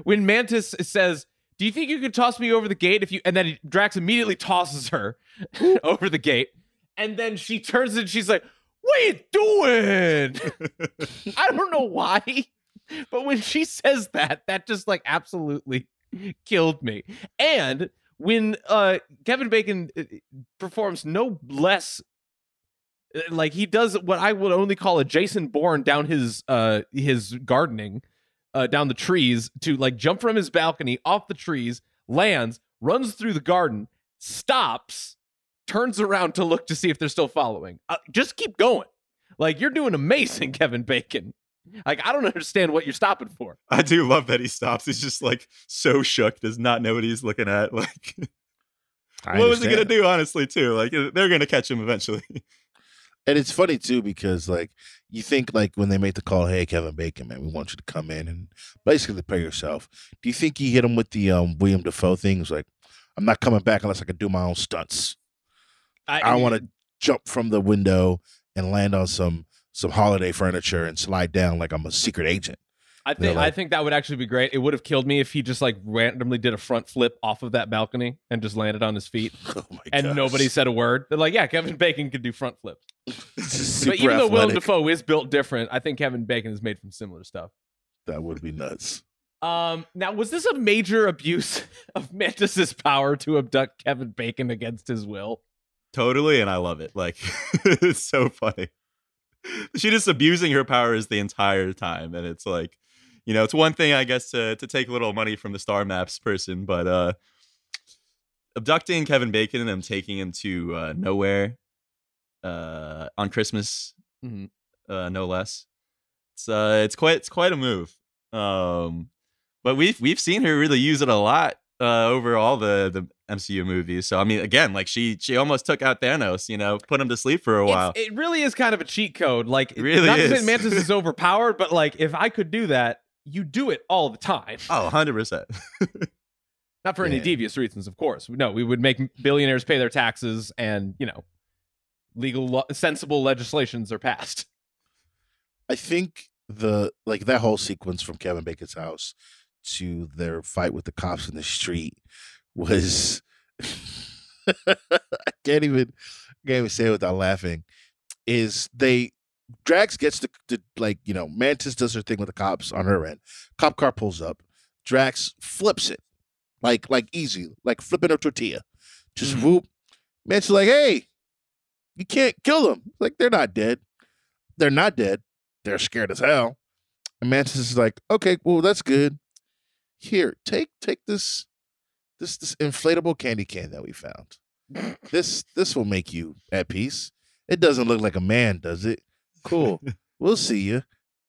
when Mantis says, "Do you think you could toss me over the gate if you?" And then Drax immediately tosses her <laughs> over the gate, and then she turns and she's like, "What are you doing?" I don't know why, but when she says that, that just like absolutely killed me. And when uh Kevin Bacon uh, performs no less uh, like he does what I would only call a Jason Bourne down his uh his gardening uh down the trees to like jump from his balcony off the trees, lands, runs through the garden, stops, turns around to look to see if they're still following. Uh, just keep going. Like you're doing amazing, <laughs> Kevin Bacon. Like I don't understand what you're stopping for. I do love that he stops. He's just like so shook, does not know what he's looking at. <laughs> Like, what was he gonna do? Honestly, too. Like, they're gonna catch him eventually. <laughs> And it's funny too because like you think like when they make the call, hey Kevin Bacon, man, we want you to come in and basically play yourself. Do you think he hit him with the um William Dafoe thing? Was like, I'm not coming back unless I can do my own stunts. I want to jump from the window and land on some some holiday furniture and slide down like I'm a secret agent. I think I think that would actually be great. It would have killed me if he just like randomly did a front flip off of that balcony and just landed on his feet, <laughs> Oh my and gosh. nobody said a word. They're like, "Yeah, Kevin Bacon could do front flips." <laughs> But even though Willem. Dafoe is built different, I think Kevin Bacon is made from similar stuff. that would be nuts. Um, now was this a major abuse <laughs> of Mantis's power to abduct Kevin Bacon against his will? totally, and I love it. Like, it's so funny. She just abusing her powers the entire time, and it's like, you know, it's one thing I guess to to take a little money from the Star Maps person, but uh abducting Kevin Bacon and them taking him to uh, Knowhere uh on Christmas, Mhm. uh, no less. It's uh, it's quite it's quite a move. Um, but we've we've seen her really use it a lot uh, over all the the MCU movies. So I mean, again, like she she almost took out Thanos. You know, put him to sleep for a It's- while. it really is kind of a cheat code. Like, It really not to say. Mantis is <laughs> overpowered, but like, if I could do that, you do it all the time. <laughs> oh, 100 percent. <laughs> Not for any devious reasons, of course. No, we would make billionaires pay their taxes, and you know, legal, lo- sensible legislations are passed. I think the like that whole sequence from Kevin Bacon's house to their fight with the cops in the street was <laughs> I can't even can't even say it without laughing. Is they Drax gets the, the like you know Mantis does her thing with the cops on her end. Cop car pulls up. Drax flips it like like easy like flipping a tortilla. Just mm-hmm. whoop. Mantis is like hey, you can't kill them. Like they're not dead. They're not dead they're scared as hell. And Mantis is like, okay, well, that's good. Here, take take this this this inflatable candy can that we found. <laughs> this this will make you at peace. It doesn't look like a man, does it? Cool. <laughs> we'll see you.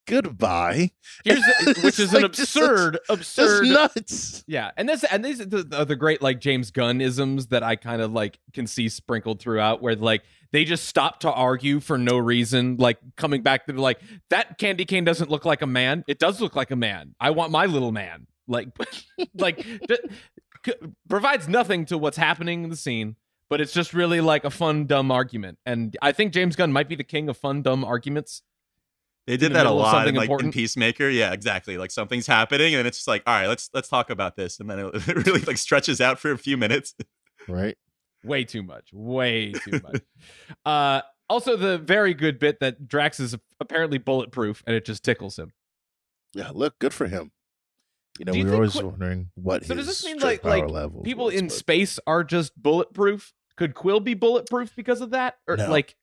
Goodbye. Here's the, <laughs> which It's is an like just absurd, That's absurd. nuts. Yeah, and this and these are the, are the great like James Gunn isms that I kind of like can see sprinkled throughout, where like they just stop to argue for no reason, like coming back to like that candy cane doesn't look like a man. It does look like a man. I want my little man. Like, <laughs> like d- c- provides nothing to what's happening in the scene, but it's just really like a fun dumb argument. And I think James Gunn might be the king of fun dumb arguments. They did that a lot in, like important. in Peacemaker. Yeah, exactly. Like something's happening, and it's just like, all right, let's let's talk about this, and then it, <laughs> it really like stretches out for a few minutes. Right. Way too much. Way too much. <laughs> uh, also, the very good bit that Drax is apparently bulletproof, and it just tickles him. Yeah. Look, good for him. You know, Do you we were always Qui- wondering what So his does this mean like like people in but- space are just bulletproof? Could Quill be bulletproof because of that, or No. like?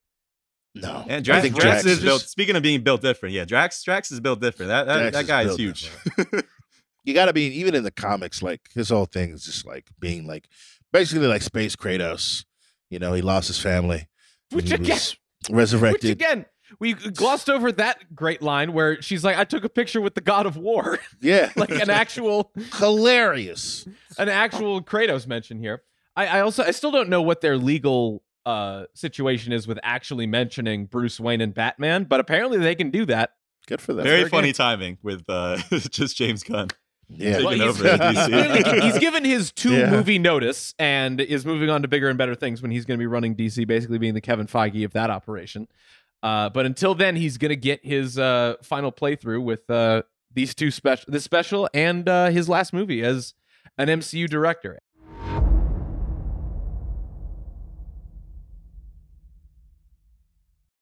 No. And I Drax, think Drax, Drax is is built. Speaking of being built different, yeah, Drax Drax is built different. That that, Drax that is guy is built huge. <laughs> you got to be even in the comics like his whole thing is just like being like basically like space kratos you know he lost his family Which again, was which resurrected again, we glossed over that great line where she's like, "I took a picture with the God of War," yeah <laughs> like an actual, hilarious an actual Kratos mention here. I, I also, I still don't know what their legal uh situation is with actually mentioning Bruce Wayne and Batman, but apparently they can do that. good for them Very Very funny good. timing with uh, <laughs> just James Gunn. yeah Well, he's, over at DC. <laughs> clearly- he's given his two Yeah. movie notice and is moving on to bigger and better things when he's going to be running DC, basically being the Kevin Feige of that operation. Uh, but until then, he's going to get his uh, final playthrough with uh, these two special, this special, and uh, his last movie as an MCU director.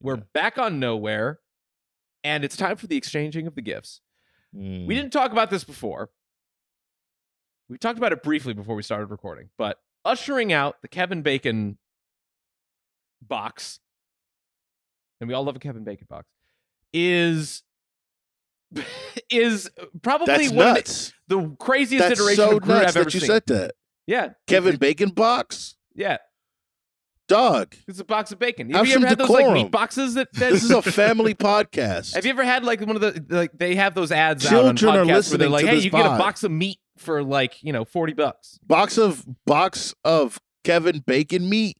we're back on Knowhere, and it's time for the exchanging of the gifts. Mm. We didn't talk about this before. We talked about it briefly before we started recording, but ushering out the Kevin Bacon box, and we all love a Kevin Bacon box, is <laughs> is probably that's one of the- the, craziest that's iteration so of Groot I've ever that you seen. said that yeah, kevin bacon box Yeah, dog it's a box of bacon. Have Have you ever had those like meat boxes that? that this is a family <laughs> podcast Have you ever had like one of the like they have those ads out on Children are podcasts where they're listening like, "Hey, you can get a box of meat for like you know forty bucks." box of box of kevin bacon meat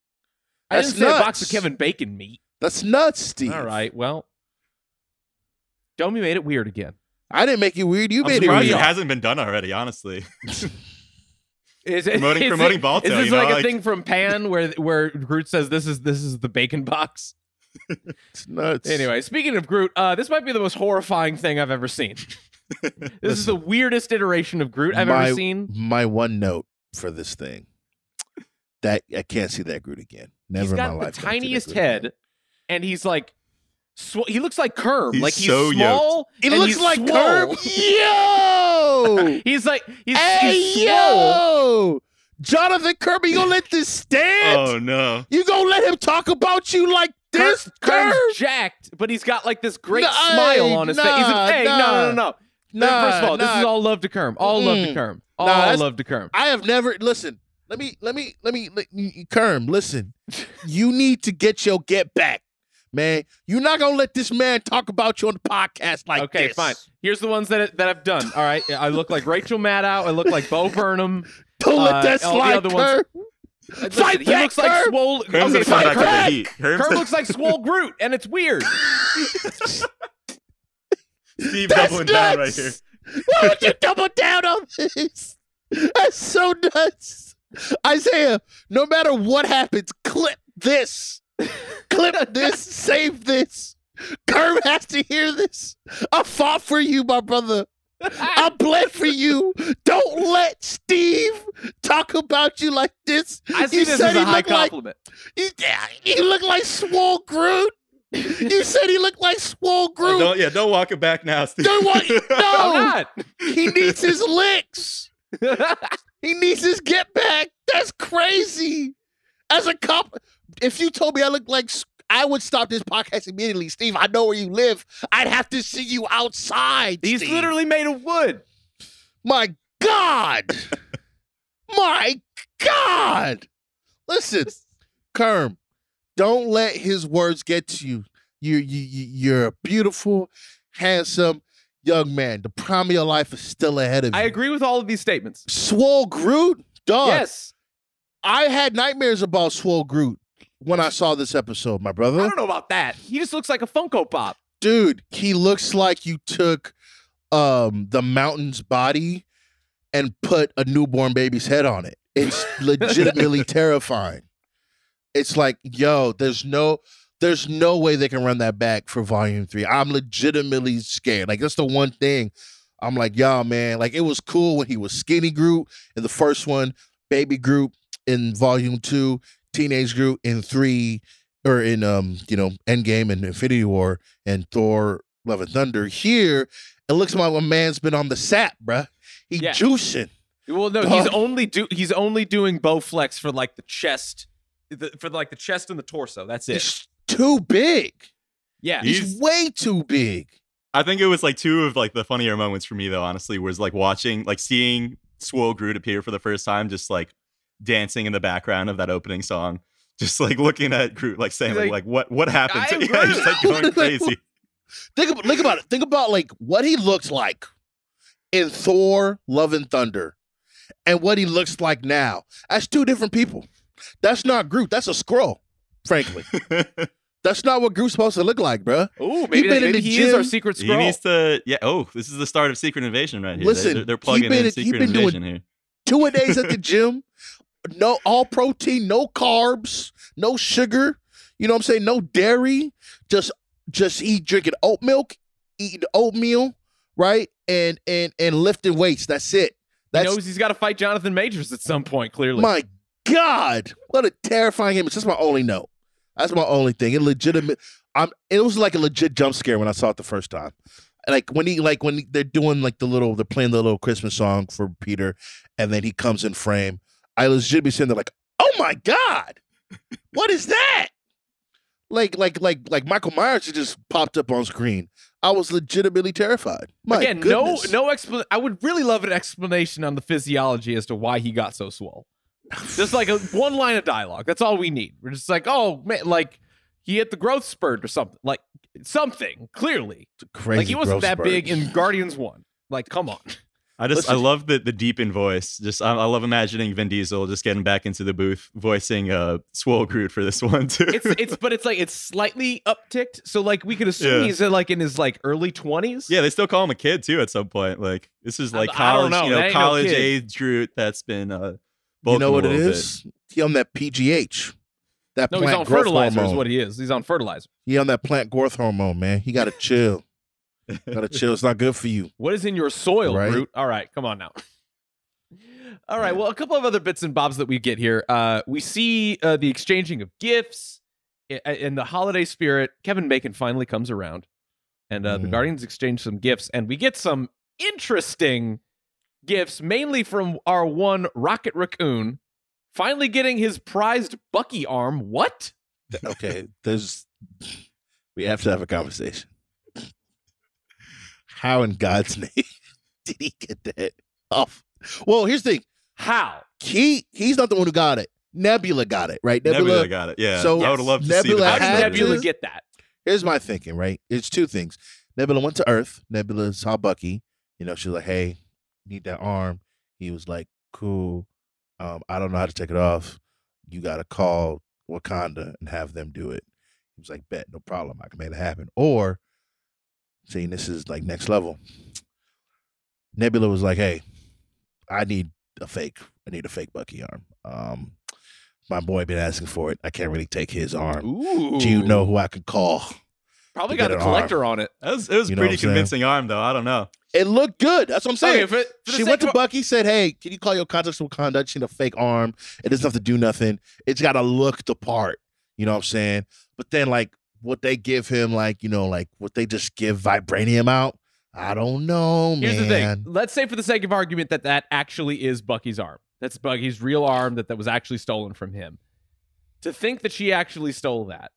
I That's didn't say a box of nuts. Kevin Bacon meat. that's nuts steve All right, well, Jomi made it weird again. i didn't make it weird you I'm made it weird it hasn't been done already. Honestly, <laughs> <laughs> Is it, Promoting- is promoting it, Balto, Is this you know, like a like- thing from Pan where where Groot says this is this is the bacon box? <laughs> it's nuts Anyway, speaking of Groot, uh, this might be the most horrifying thing I've ever seen. <laughs> this is the weirdest iteration of Groot I've my, ever seen. my one note for this thing that i can't see that groot again never he's in got my the life can I see that tiniest Groot again. head, and he's like, sw- he looks like Kerm. He's like he's so yoked. small. it looks he's like swole. Kerm. <laughs> Yo! he's like he's, hey, he's swole. yo! Jonathan Kermah, you gonna let this stand? oh no, You gonna let him talk about you like this, Kurt, Kerm? Kerm's jacked, but he's got like this great Nah, smile on his face. He's like, hey, no, nah. no, no, no. Nah, First of all, this is all love to Kerm. All love to. Kerm. All Nah, love to Kerm. I have never listen. Let me, let me, let me, let, Kerm, listen. you need to get your get back, man. You're not gonna let this man talk about you on the podcast like okay, this. Okay, fine. Here's the ones that that I've done. All right, I look like Rachel Maddow. I look like Bo <laughs> Burnham. Don't let Uh, that all the slide, other ones- Kerm. Listen, Fight he back, looks like Kerm. swole. Kerm's okay, gonna come fine, back with the heat. Kerm's looks like swole Groot, and it's weird. Steve That's doubling down right here. nuts. Why would you double down on this? That's so nuts. Isaiah, no matter what happens, clip this. Clip this. Save this. Kerm has to hear this. I fought for you, my brother. I bled for you. Don't let Steve talk about you like this. I see You this said as a he high looked like- compliment. You, you look like Swole Groot. You said he looked like Swole oh, Groot. Don't, yeah, don't walk it back now, Steve. Don't want <laughs> no. Not. He needs his licks. <laughs> He needs his get back. That's crazy. As a cop, if you told me I look like, I would stop this podcast immediately. Steve, I know where you live. I'd have to see you outside. He's Steve. literally made of wood. My God. <laughs> My God. Listen, Kerm, don't let his words get to you. You, you, you- you're a beautiful, handsome young man. The prime of your life is still ahead of you. I agree with all of these statements. Swole Groot? Dog. Yes. I had nightmares about Swole Groot when I saw this episode, my brother. I don't know about that. He just looks like a Funko Pop. Dude, he looks like you took um the mountain's body and put a newborn baby's head on it. It's <laughs> legitimately terrifying. It's like, yo, there's no there's no way they can run that back for volume three. I'm legitimately scared. Like that's the one thing I'm like, y'all, man. Like it was cool when he was skinny Groot in the first one, baby Groot in volume two, teenage Groot in three, or in um, you know, Endgame and Infinity War and Thor Love and Thunder. Here, it looks like my man's been on the sap, bruh. He Yeah. juicing. Well, no, he's only do he's only doing bow flex for like the chest, the, for like the chest and the torso. That's it. He's too big. Yeah, He's, He's- way too big. I think it was like two of like the funnier moments for me though, honestly, was like watching, like seeing Swole Groot appear for the first time, just like dancing in the background of that opening song. Just like looking at Groot, like saying, like, like, like what what happened to am yeah, <laughs> just like going <laughs> crazy. Think about, think about it. Think about like what he looks like in Thor: Love and Thunder, and what he looks like now. That's two different people. That's not Groot. That's a Skrull. Frankly, <laughs> that's not what Groot's supposed to look like, bruh. Oh, maybe, been that, in maybe the he is our gym. secret he Skrull. needs to yeah, oh, this is the start of Secret Invasion right here. Listen, they're, they're plugging been- in he Secret Invasion here. Two a days at the gym, no all protein, no carbs, no sugar. You know what I'm saying? No dairy. Just just eat drinking oat milk, eating oatmeal, right? And and and lifting weights. That's it. That's, he knows he's got to fight Jonathan Majors at some point. Clearly, my God. What a terrifying image. That's my only note. That's my only thing. It legitimate. I'm. It was like a legit jump scare when I saw it the first time. Like when he, like when they're doing like the little, they're playing the little Christmas song for Peter, and then he comes in frame. I legit legitimately sitting there like, oh my God, what is that? Like, like, like, like Michael Myers just popped up on screen. I was legitimately terrified. My again, goodness. no, no explanation. I would really love an explanation on the physiology as to why he got so swole. Just like a <laughs> one line of dialogue. That's all we need. We're just like, oh man, like he hit the growth spurt or something. Like something clearly. crazy. like he wasn't that big in Guardians One. Like, come on. I just I love the the deep in voice. Just I, I love imagining Vin Diesel just getting back into the booth voicing uh Swole Groot for this <laughs> one too. It's it's but it's like it's slightly upticked. So like we could assume Yeah. he's in like in his like early twenties. yeah, they still call him a kid too at some point. Like this is like I don't college, know. you know, ain't no college age Groot that's been uh You know what it is? little bit. He on that PGH. That No, plant he's on growth fertilizer. Is what he is. He's on fertilizer. He on that plant growth hormone, man. He got to <laughs> chill. Got to chill. It's not good for you. What is in your soil, Right. Groot? All right, come on now. <laughs> All right. Well, a couple of other bits and bobs that we get here. Uh, we see uh, the exchanging of gifts in the holiday spirit. Kevin Bacon finally comes around, and uh, the Mhm. Guardians exchange some gifts, and we get some interesting gifts, mainly from our one Rocket Raccoon, finally getting his prized Bucky arm. What? Okay, there's. We have to have a conversation. How in God's <laughs> name did he get that off? Well, here's the thing. How? He he's not the one who got it. Nebula got it, right? Nebula. Nebula got it. Yeah. So I would love to see Nebula the How did. Nebula to- get that? Here's my thinking, right? It's two things. Nebula went to Earth. Nebula saw Bucky. You know, she was like, "Hey, need that arm." He was like, "Cool." Um, I don't know how to take it off. You got to call Wakanda and have them do it. He was like, bet, no problem. I can make it happen. Or, saying this is like next level. Nebula was like, hey, I need a fake. I need a fake Bucky arm. Um, my boy been asking for it. I can't really take his arm. Ooh. Do you know who I could call? Probably got a an arm? collector on it. That was, it was You know pretty I'm saying? convincing arm though. I don't know. It looked good. That's what I'm saying. Okay, for, for she went to Bucky, said, "Hey, can you call your contacts to Wakanda? I need a fake arm. It doesn't have to do nothing. It's got to look the part." You know what I'm saying? But then, like, what they give him, like, you know, like what they just give vibranium out. I don't know, Here's man. the thing. Let's say, for the sake of argument, that that actually is Bucky's arm. That's Bucky's real arm that, that was actually stolen from him. To think that she actually stole that.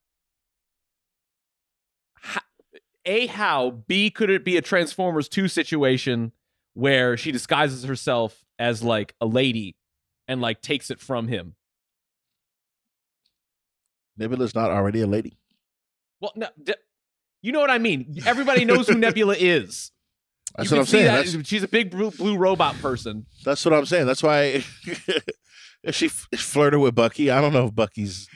A, how? B, could it be a Transformers 2 situation where she disguises herself as like a lady and like takes it from him? Nebula's not already a lady. Well, no, d- you know what I mean. <laughs> Everybody knows who Nebula is. That's You what can I'm see saying. that That's, she's a big blue, blue robot person. that's what I'm saying. That's why <laughs> if she f- flirted with Bucky. I don't know if Bucky's.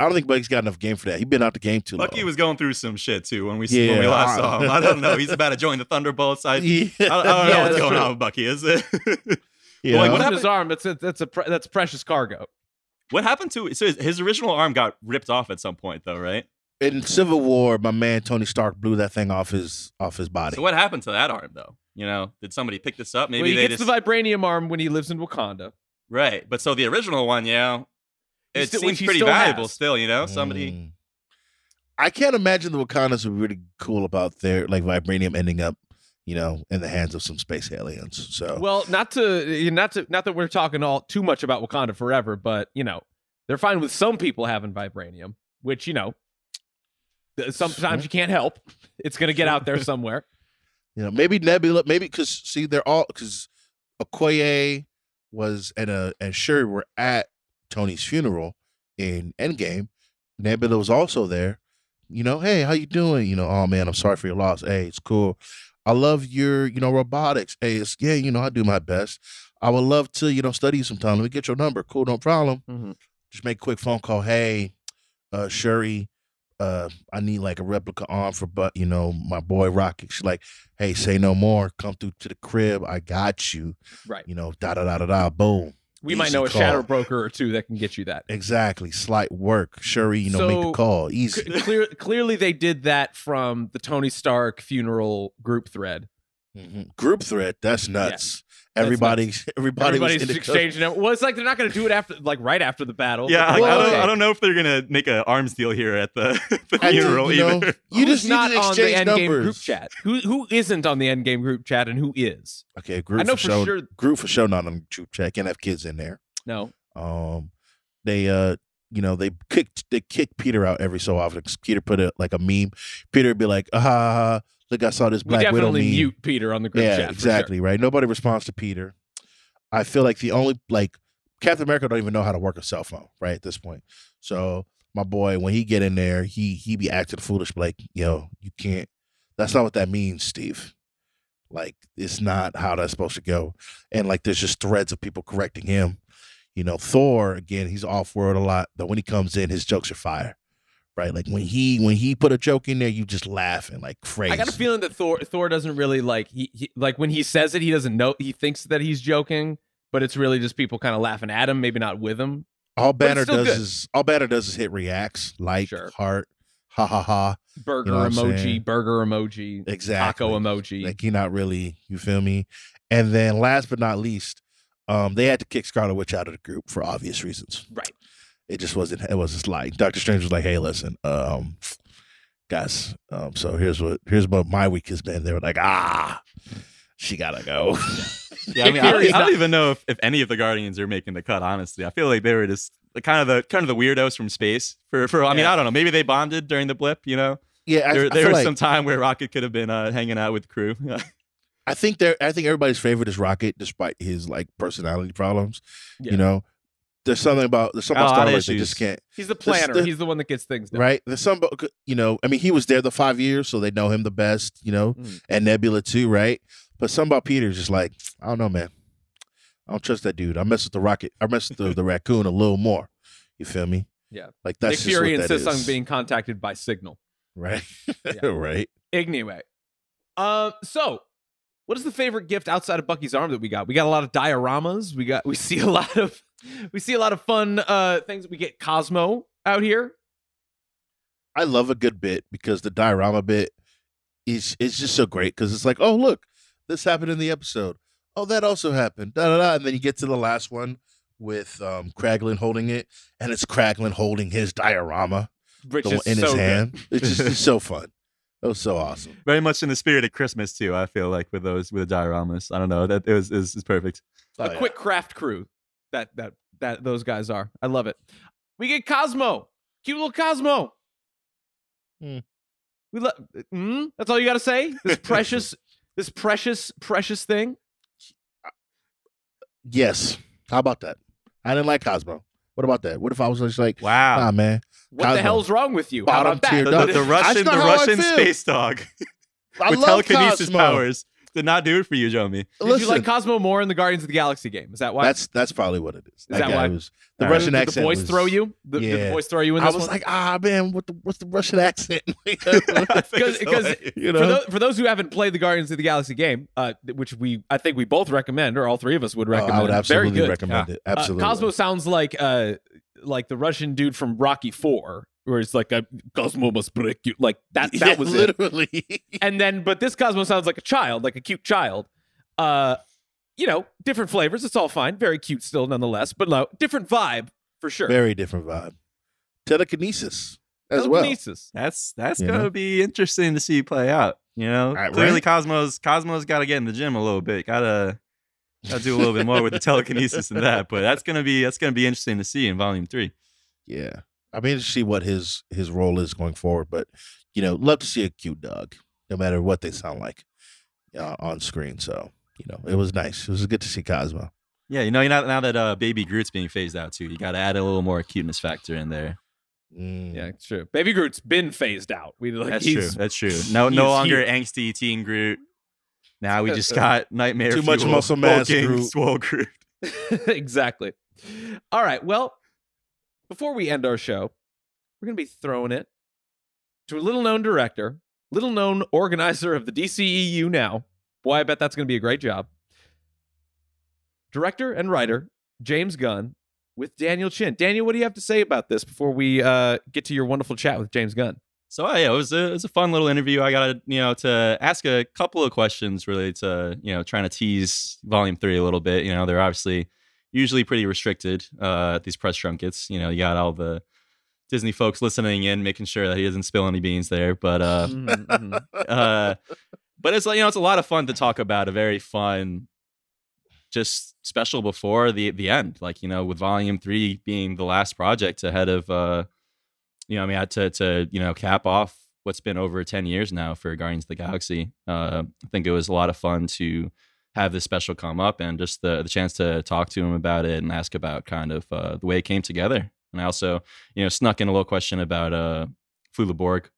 I don't think Bucky's got enough game for that. He's been out the game too long. Bucky was going through some shit too when we when we Yeah. last saw him. I don't know. He's <laughs> about to join the Thunderbolts. I, I, yeah. I don't know Yeah, what's going true. on with Bucky. Is it? Yeah. Like, What what happened? His arm. That's a, that's a pre- that's precious cargo. What happened to so his, his original arm got ripped off at some point though, right? In Civil War, my man Tony Stark blew that thing off his off his body. So what happened to that arm though? You know, did somebody pick this up? Maybe well, he they gets just the vibranium arm when he lives in Wakanda. right. But so the original one, yeah, He it still- seems pretty still valuable has. still. You know, somebody. Mm. I can't imagine the Wakandas were really cool about their like vibranium ending up, you know, in the hands of some space aliens. So Well, not to not to not that we're talking all too much about Wakanda forever, but you know they're fine with some people having vibranium, which you know th- sometimes you can't help. It's going to get out there <laughs> somewhere. you know, maybe Nebula, maybe because see, they're all because Okoye was and uh and Shuri were at Tony's funeral in Endgame. Nebula was also there. You know, hey, how you doing? You know, oh man, I'm sorry for your loss. Hey, it's cool. I love your, you know, robotics. Hey, it's yeah, you know, I do my best. I would love to, you know, study you sometime. Let me get your number. Cool, no problem. Mhm. Just make a quick phone call. Hey, uh, Shuri, uh, I need like a replica arm for but you know, my boy Rocket. She's like, hey, say no more. Come through to the crib. I got you. Right. You know, da da da da da. Boom. We might Easy know a call. shadow broker or two that can get you that. Exactly. Slight work. Shuri, you know, make So, the call. Easy. Clear, clearly, they did that from the Tony Stark funeral group thread. Mhm. Group thread. That's nuts. That's everybody, <laughs> everybody, Everybody's in exchanging <laughs> it. Well, it's like they're not going to do it after, like right after the battle. Yeah, But like, I, don't, okay. I don't know if they're gonna make an arms deal here at the, <laughs> the At funeral you know, either. You Who's just not need to on the exchange Endgame numbers. group chat. Who who isn't on the end game group chat and who is? Okay, group I know for, for show. sure- Group for sure not on group chat. Can't have kids in there. No. Um, they uh, you know, they kicked they kick Peter out every so often. Peter put a like a meme. Peter would be like, ah, ha, ha, ha, look, I saw this Black Widow definitely mute Peter on the group yeah, chat. exactly. Right. Nobody responds to Peter. I feel like the only like Captain America don't even know how to work a cell phone right at this point. So my boy, when he get in there, he he be acting foolish, like yo, you can't. That's not what that means, Steve. Like it's not how that's supposed to go. And like there's just threads of people correcting him. You know, Thor again, he's off world a lot, but when he comes in, his jokes are fire. Right, like when he when he put a joke in there, you just laughing like crazy. I got a feeling that Thor Thor doesn't really like he, he like when he says it, he doesn't know he thinks that he's joking, but it's really just people kind of laughing at him, maybe not with him. All Banner does good. is all Banner does is hit reacts, like Sure. heart, ha ha ha. Burger know emoji, burger emoji, Exactly. taco emoji. Like he not really, you feel me? And then last but not least, um, they had to kick Scarlet Witch out of the group for obvious reasons. right. It just wasn't. It was just like Doctor Strange was like, "Hey, listen, um, guys. Um, so here's what here's what my week has been." They were like, "Ah, she gotta go." <laughs> Yeah, I mean, I don't, I don't even know if, if any of the Guardians are making the cut. Honestly, I feel like they were just the kind of the kind of the weirdos from space. For for I mean, Yeah. I don't know. Maybe they bonded during the blip. You know, yeah, I, there, I there was like, some time where Rocket could have been uh, hanging out with crew. <laughs> I think they're. I think everybody's favorite is Rocket, despite his like personality problems. Yeah. You know, there's something about there's something A about lot Star Wars they just can't. He's the planner. the- he's the one that gets things done. Right? There's some, you know, I mean, he was there the five years, so they know him the best, you know, Mm. and Nebula too, right? But something about Peter is just like, I don't know, man. I don't trust that dude. I mess with the rocket. I mess with the, the <laughs> raccoon a little more. You feel me? Yeah. Like that's Nick just Fury what that insists on being contacted by Signal. right. Yeah. <laughs> right. Anyway, um, so what is the favorite gift outside of Bucky's arm that we got? We got a lot of dioramas. We got we see a lot of we see a lot of fun uh things. We get Cosmo out here. I love a good bit because the diorama bit is it's just so great because it's like, oh look, this happened in the episode. Oh, that also happened. Da da da. And then you get to the last one with um Kraglin holding it, and it's Kraglin holding his diorama Which the in so his good. hand. It's just it's so fun. That was so awesome. Very much in the spirit of Christmas too. I feel like with those with the dioramas. I don't know that it was is is perfect. Oh, a yeah. quick craft crew that that that those guys are. I love it. We get Cosmo, cute little Cosmo. Hmm. We love. Mm, that's all you got to say. <laughs> This precious, this precious, precious thing. Yes. How about that? I didn't like Cosmo. What about that? What if I was just like, Wow. nah, man, What Cosmo. the hell's wrong with you? How Bottom about that? tier The, dog. the, the Russian the Russian space dog I <laughs> with love telekinesis Cosmo. powers did not do it for you, Jomi. Did Listen, you like Cosmo more in the Guardians of the Galaxy game? Is that why? that's that's probably what it is. Is that guy why? Was, the All right. Russian did accent. the voice was- throw you? The, Did the voice throw you in I was one? like, ah, man, what the what's the Russian accent? <laughs> <laughs> because <laughs> You for, know? those, for those who haven't played the Guardians of the Galaxy game, uh, which we I think we both recommend, or all three of us would Oh, recommend. I would absolutely Very good. recommend it. Uh, Absolutely. Cosmo sounds like uh like the Russian dude from Rocky Four, where it's like a Cosmo must break you. Like that. <laughs> That Yeah, was it. literally. <laughs> And then, but this Cosmo sounds like a child, like a cute child. Uh, you know, different flavors. It's all fine. Very cute still, nonetheless. But no, different vibe for sure. Very different vibe. Telekinesis as well. Telekinesis. That's that's You gonna know? be interesting to see play out. You know, Right, clearly right? Cosmos Cosmos got to get in the gym a little bit. Gotta gotta do a little bit more with the <laughs> telekinesis and that. But that's gonna be that's gonna be interesting to see in Volume Three. Yeah. I mean, to see what his his role is going forward, but you know, love to see a cute dog, no matter what they sound like, uh, on screen. So you know, it was nice. It was good to see Cosmo. Yeah, you know, now, now that uh, Baby Groot's being phased out too, you got to add a little more cuteness factor in there. Mm. Yeah, it's true. Baby Groot's been phased out. We like That's true. That's true. <laughs> No, no longer here. angsty teen Groot. Now we just <laughs> got nightmare. Too much muscle mass Groot. swole Groot. <laughs> exactly. All right. Well, before we end our show, we're going to be throwing it to a little known director, little known organizer of the DCEU now. Boy, I bet that's going to be a great job. Director and writer James Gunn with Daniel Chin. Daniel, what do you have to say about this before we uh, get to your wonderful chat with James Gunn? So uh, yeah, it was a it was a fun little interview. I got to you know to ask a couple of questions related to you know trying to tease Volume Three a little bit. You know, they're obviously usually pretty restricted uh, at these press junkets. You know, you got all the Disney folks listening in, making sure that he doesn't spill any beans there. But uh, Mhm, mhm. <laughs> uh, but it's like you know it's a lot of fun to talk about. A very fun, just special before the the end. Like you know, with Volume Three being the last project ahead of uh, you know, I mean, I had to to you know cap off what's been over ten years now for Guardians of the Galaxy. Uh, I think it was a lot of fun to have this special come up and just the the chance to talk to him about it and ask about kind of uh, the way it came together. And I also, you know, snuck in a little question about uh, Flula Borg,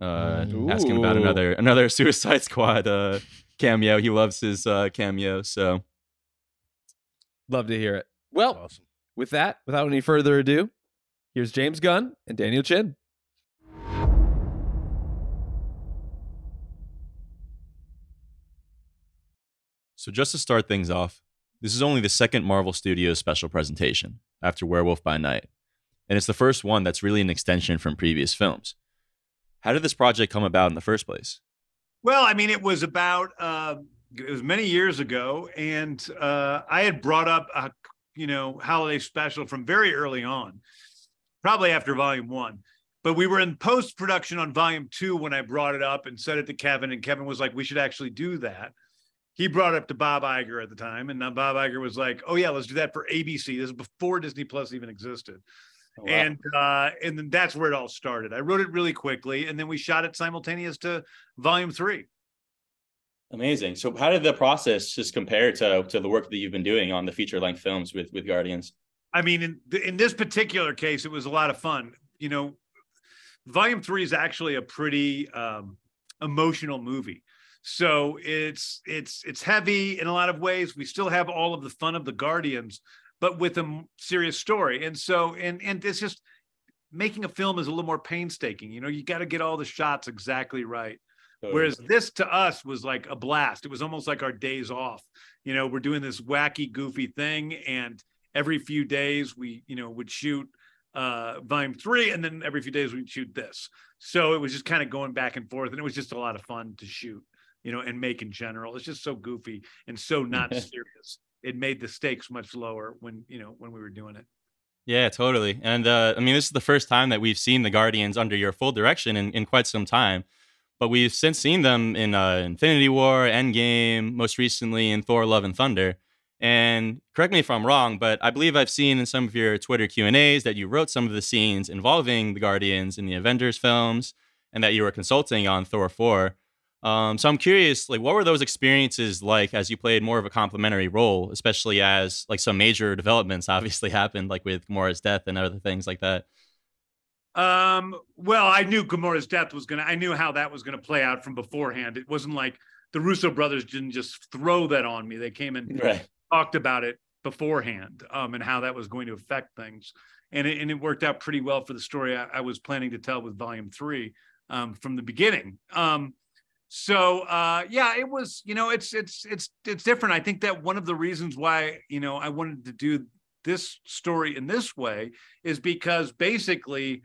uh, asking about another another <laughs> Suicide Squad uh, cameo. He loves his uh, cameo, so Love to hear it. Well, Awesome. with that, without any further ado, here's James Gunn and Daniel Chin. So, just to start things off, this is only the second Marvel Studios special presentation after Werewolf by Night, and it's the first one that's really an extension from previous films. How did this project come about in the first place? Well, I mean, it was about uh, it was many years ago, and uh, I had brought up a you know holiday special from very early on, probably after Volume One. But we were in post production on Volume Two when I brought it up and said it to Kevin, and Kevin was like, "We should actually do that." He brought it up to Bob Iger at the time, and now Bob Iger was like, "Oh yeah, let's do that for ABC." This is before Disney Plus even existed. And uh, and then that's where it all started. I wrote it really quickly, and then we shot it simultaneous to volume three. Amazing. So, how did the process just compare to, to the work that you've been doing on the feature length films with, with Guardians? I mean, in in this particular case, it was a lot of fun. You know, volume three is actually a pretty um, emotional movie. So it's it's it's heavy in a lot of ways. We still have all of the fun of the Guardians, but with a serious story. And so and and it's just making a film is a little more painstaking. You know, you got to get all the shots exactly right. Whereas this to us was like a blast. It was almost like our days off. You know, we're doing this wacky, goofy thing, and every few days we, you know, would shoot uh volume three, and then every few days we'd shoot this. So it was just kind of going back and forth, and it was just a lot of fun to shoot, you know, and make in general. It's just so goofy and so not serious. It made the stakes much lower when you know when we were doing it. Yeah, totally. And uh, I mean, this is the first time that we've seen the Guardians under your full direction in, in quite some time. But we've since seen them in uh, Infinity War, Endgame, most recently in Thor: Love and Thunder. And correct me if I'm wrong, but I believe I've seen in some of your Twitter Q and A's that you wrote some of the scenes involving the Guardians in the Avengers films, and that you were consulting on Thor 4. Um, so I'm curious, like, what were those experiences like as you played more of a complementary role, especially as like some major developments obviously <laughs> happened, like with Gamora's death and other things like that. Um, well, I knew Gamora's death was gonna. I knew how that was gonna play out from beforehand. It wasn't like the Russo brothers didn't just throw that on me. They came and right. talked about it beforehand, um, and how that was going to affect things. And it, and it worked out pretty well for the story I, I was planning to tell with Volume Three um, from the beginning. Um, so uh, yeah, it was. You know, it's it's it's it's different. I think that one of the reasons why you know I wanted to do this story in this way is because basically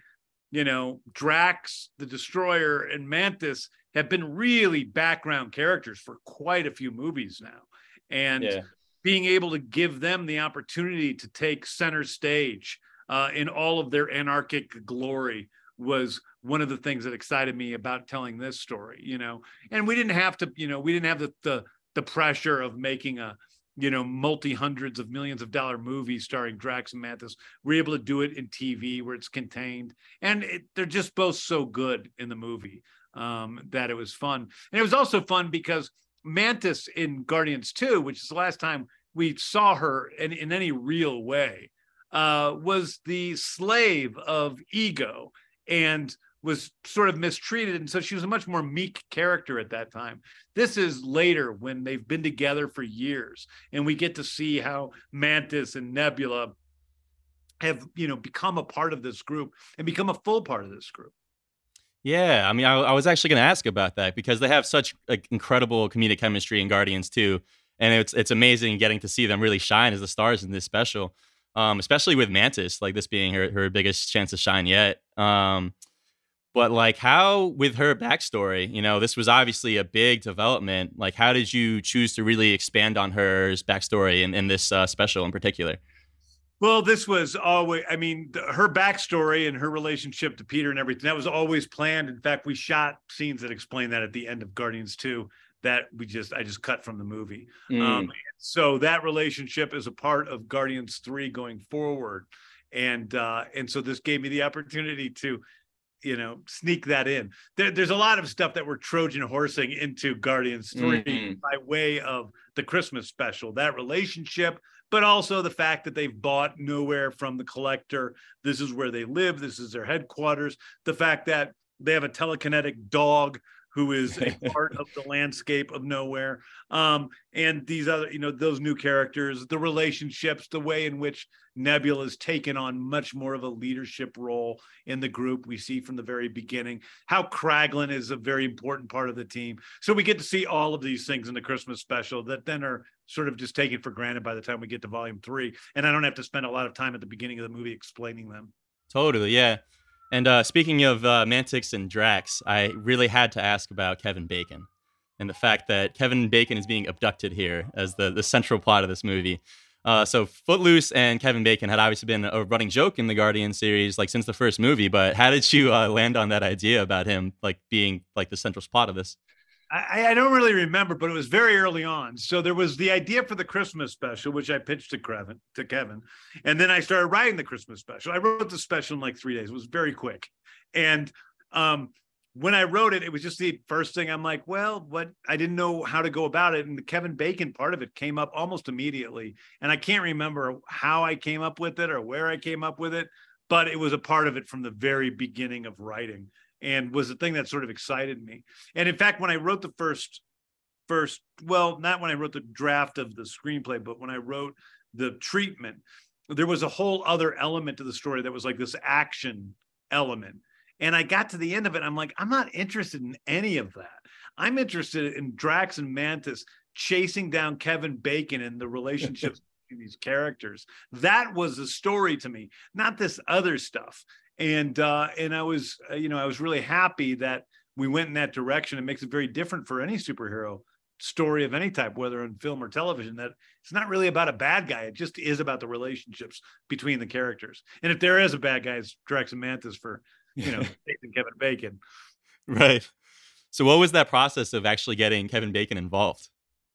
you know, Drax, the Destroyer, and Mantis have been really background characters for quite a few movies now. And Yeah. being able to give them the opportunity to take center stage uh, in all of their anarchic glory was one of the things that excited me about telling this story, you know. And we didn't have to, you know, we didn't have the the, the pressure of making a you know, multi hundreds of millions of dollar movie starring Drax and Mantis. We're able to do it in TV where it's contained, and it, they're just both so good in the movie um, that it was fun. And it was also fun because Mantis in Guardians 2, which is the last time we saw her in, in any real way, uh, was the slave of ego and was sort of mistreated. And so she was a much more meek character at that time. This is later when they've been together for years and we get to see how Mantis and Nebula have, you know, become a part of this group and become a full part of this group. Yeah, I mean, I, I was actually going to ask about that because they have such like incredible comedic chemistry in Guardians too, and it's it's amazing getting to see them really shine as the stars in this special, um, especially with Mantis, like this being her her biggest chance to shine yet. Um, but like, how with her backstory, you know, this was obviously a big development. Like, how did you choose to really expand on her backstory in, in this uh, special in particular? Well, this was always, I mean, the, her backstory and her relationship to Peter and everything, that was always planned. In fact, we shot scenes that explain that at the end of Guardians 2 that we just, I just cut from the movie. Mm. Um, so that relationship is a part of Guardians 3 going forward. And, uh, and so this gave me the opportunity to, you know, sneak that in. There, there's a lot of stuff that we're Trojan horsing into Guardians 3 Mhm. by way of the Christmas special, that relationship, but also the fact that they've bought Knowhere from the collector. This is where they live, this is their headquarters. The fact that they have a telekinetic dog who is a <laughs> part of the landscape of Knowhere. Um, and these other, you know, those new characters, the relationships, the way in which Nebula is taken on much more of a leadership role in the group we see from the very beginning, how Kraglin is a very important part of the team. So we get to see all of these things in the Christmas special that then are sort of just taken for granted by the time we get to volume three. And I don't have to spend a lot of time at the beginning of the movie explaining them. Totally, yeah. And uh, speaking of uh, Mantis and Drax, I really had to ask about Kevin Bacon and the fact that Kevin Bacon is being abducted here as the, the central plot of this movie. Uh, so Footloose and Kevin Bacon had obviously been a running joke in the Guardian series, like since the first movie. But how did you uh, land on that idea about him like being like the central plot of this? I, I don't really remember, but it was very early on. So there was the idea for the Christmas special, which I pitched to Kevin, to Kevin, and then I started writing the Christmas special. I wrote the special in like three days. It was very quick, and um, when I wrote it, it was just the first thing. I'm like, well, what? I didn't know how to go about it, and the Kevin Bacon part of it came up almost immediately, and I can't remember how I came up with it or where I came up with it, but it was a part of it from the very beginning of writing and was the thing that sort of excited me. And in fact, when I wrote the first first, well, not when I wrote the draft of the screenplay, but when I wrote the treatment, there was a whole other element to the story that was like this action element. And I got to the end of it. I'm like, I'm not interested in any of that. I'm interested in Drax and Mantis chasing down Kevin Bacon and the relationships <laughs> between these characters. That was the story to me, not this other stuff. And uh, and I was, uh, you know, I was really happy that we went in that direction. It makes it very different for any superhero story of any type, whether in film or television, that it's not really about a bad guy. It just is about the relationships between the characters. And if there is a bad guy, it's Drax and Mantis for, you know, <laughs> Kevin Bacon. Right. So what was that process of actually getting Kevin Bacon involved?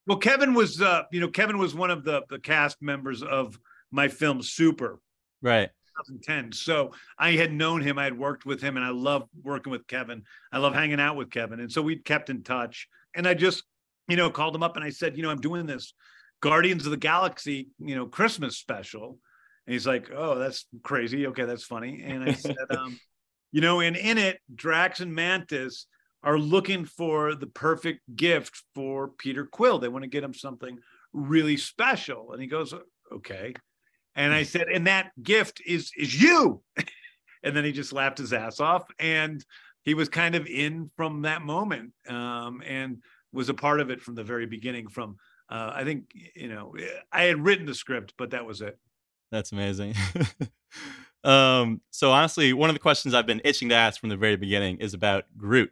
Well, Kevin was, uh, you know, Kevin was one of the the cast members of my film Super. Right. 2010. So I had known him, I had worked with him, and I love working with Kevin. I love hanging out with Kevin, and so we kept in touch. And I just, you know, called him up and I said, you know, I'm doing this Guardians of the Galaxy, you know, Christmas special. And he's like, oh, that's crazy. Okay, that's funny. And I said, <laughs> um, you know, and in it, Drax and Mantis are looking for the perfect gift for Peter Quill. They want to get him something really special. And he goes, okay. And I said, and that gift is is you. <laughs> and then he just laughed his ass off. And he was kind of in from that moment um, and was a part of it from the very beginning. From uh, I think, you know, I had written the script, but that was it. That's amazing. <laughs> um, so honestly, one of the questions I've been itching to ask from the very beginning is about Groot.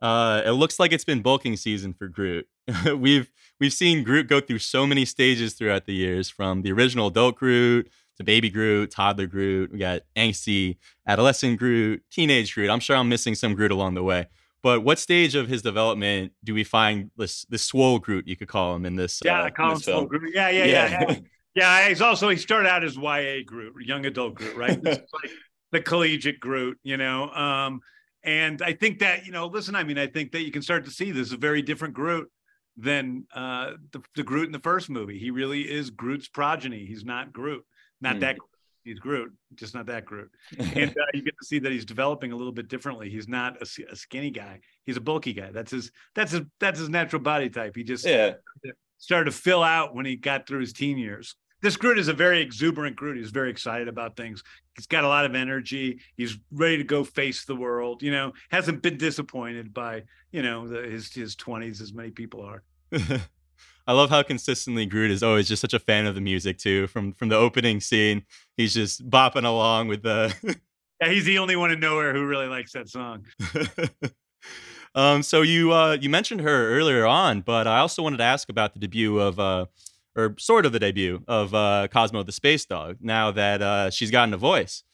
Uh, it looks like it's been bulking season for Groot. <laughs> we've we've seen Groot go through so many stages throughout the years, from the original adult Groot to baby Groot, toddler Groot. We got angsty adolescent Groot, teenage Groot. I'm sure I'm missing some Groot along the way. But what stage of his development do we find this this swole Groot? You could call him in this. Yeah, uh, I call him swole Groot. Yeah, yeah, yeah, yeah. yeah. <laughs> He's also he started out as YA Groot, young adult Groot, right? <laughs> Like the collegiate Groot, you know. Um, and I think that, you know, listen, I mean, I think that you can start to see this is a very different Groot than uh, the, the Groot in the first movie. He really is Groot's progeny. He's not Groot, not Mm. that. Groot. He's Groot, just not that Groot. <laughs> And uh, you get to see that he's developing a little bit differently. He's not a skinny guy. He's a bulky guy. That's his. That's his. That's his natural body type. He just Yeah. started to fill out when he got through his teen years. This Groot is a very exuberant Groot. He's very excited about things. He's got a lot of energy. He's ready to go face the world. You know, hasn't been disappointed by you know the, his his twenties as many people are. <laughs> I love how consistently Groot is always just such a fan of the music too. From from the opening scene, he's just bopping along with the. <laughs> Yeah, he's the only one in Knowhere who really likes that song. <laughs> um, so you uh, you mentioned her earlier on, but I also wanted to ask about the debut of, uh, or sort of the debut of uh, Cosmo the Space Dog. Now that uh, she's gotten a voice,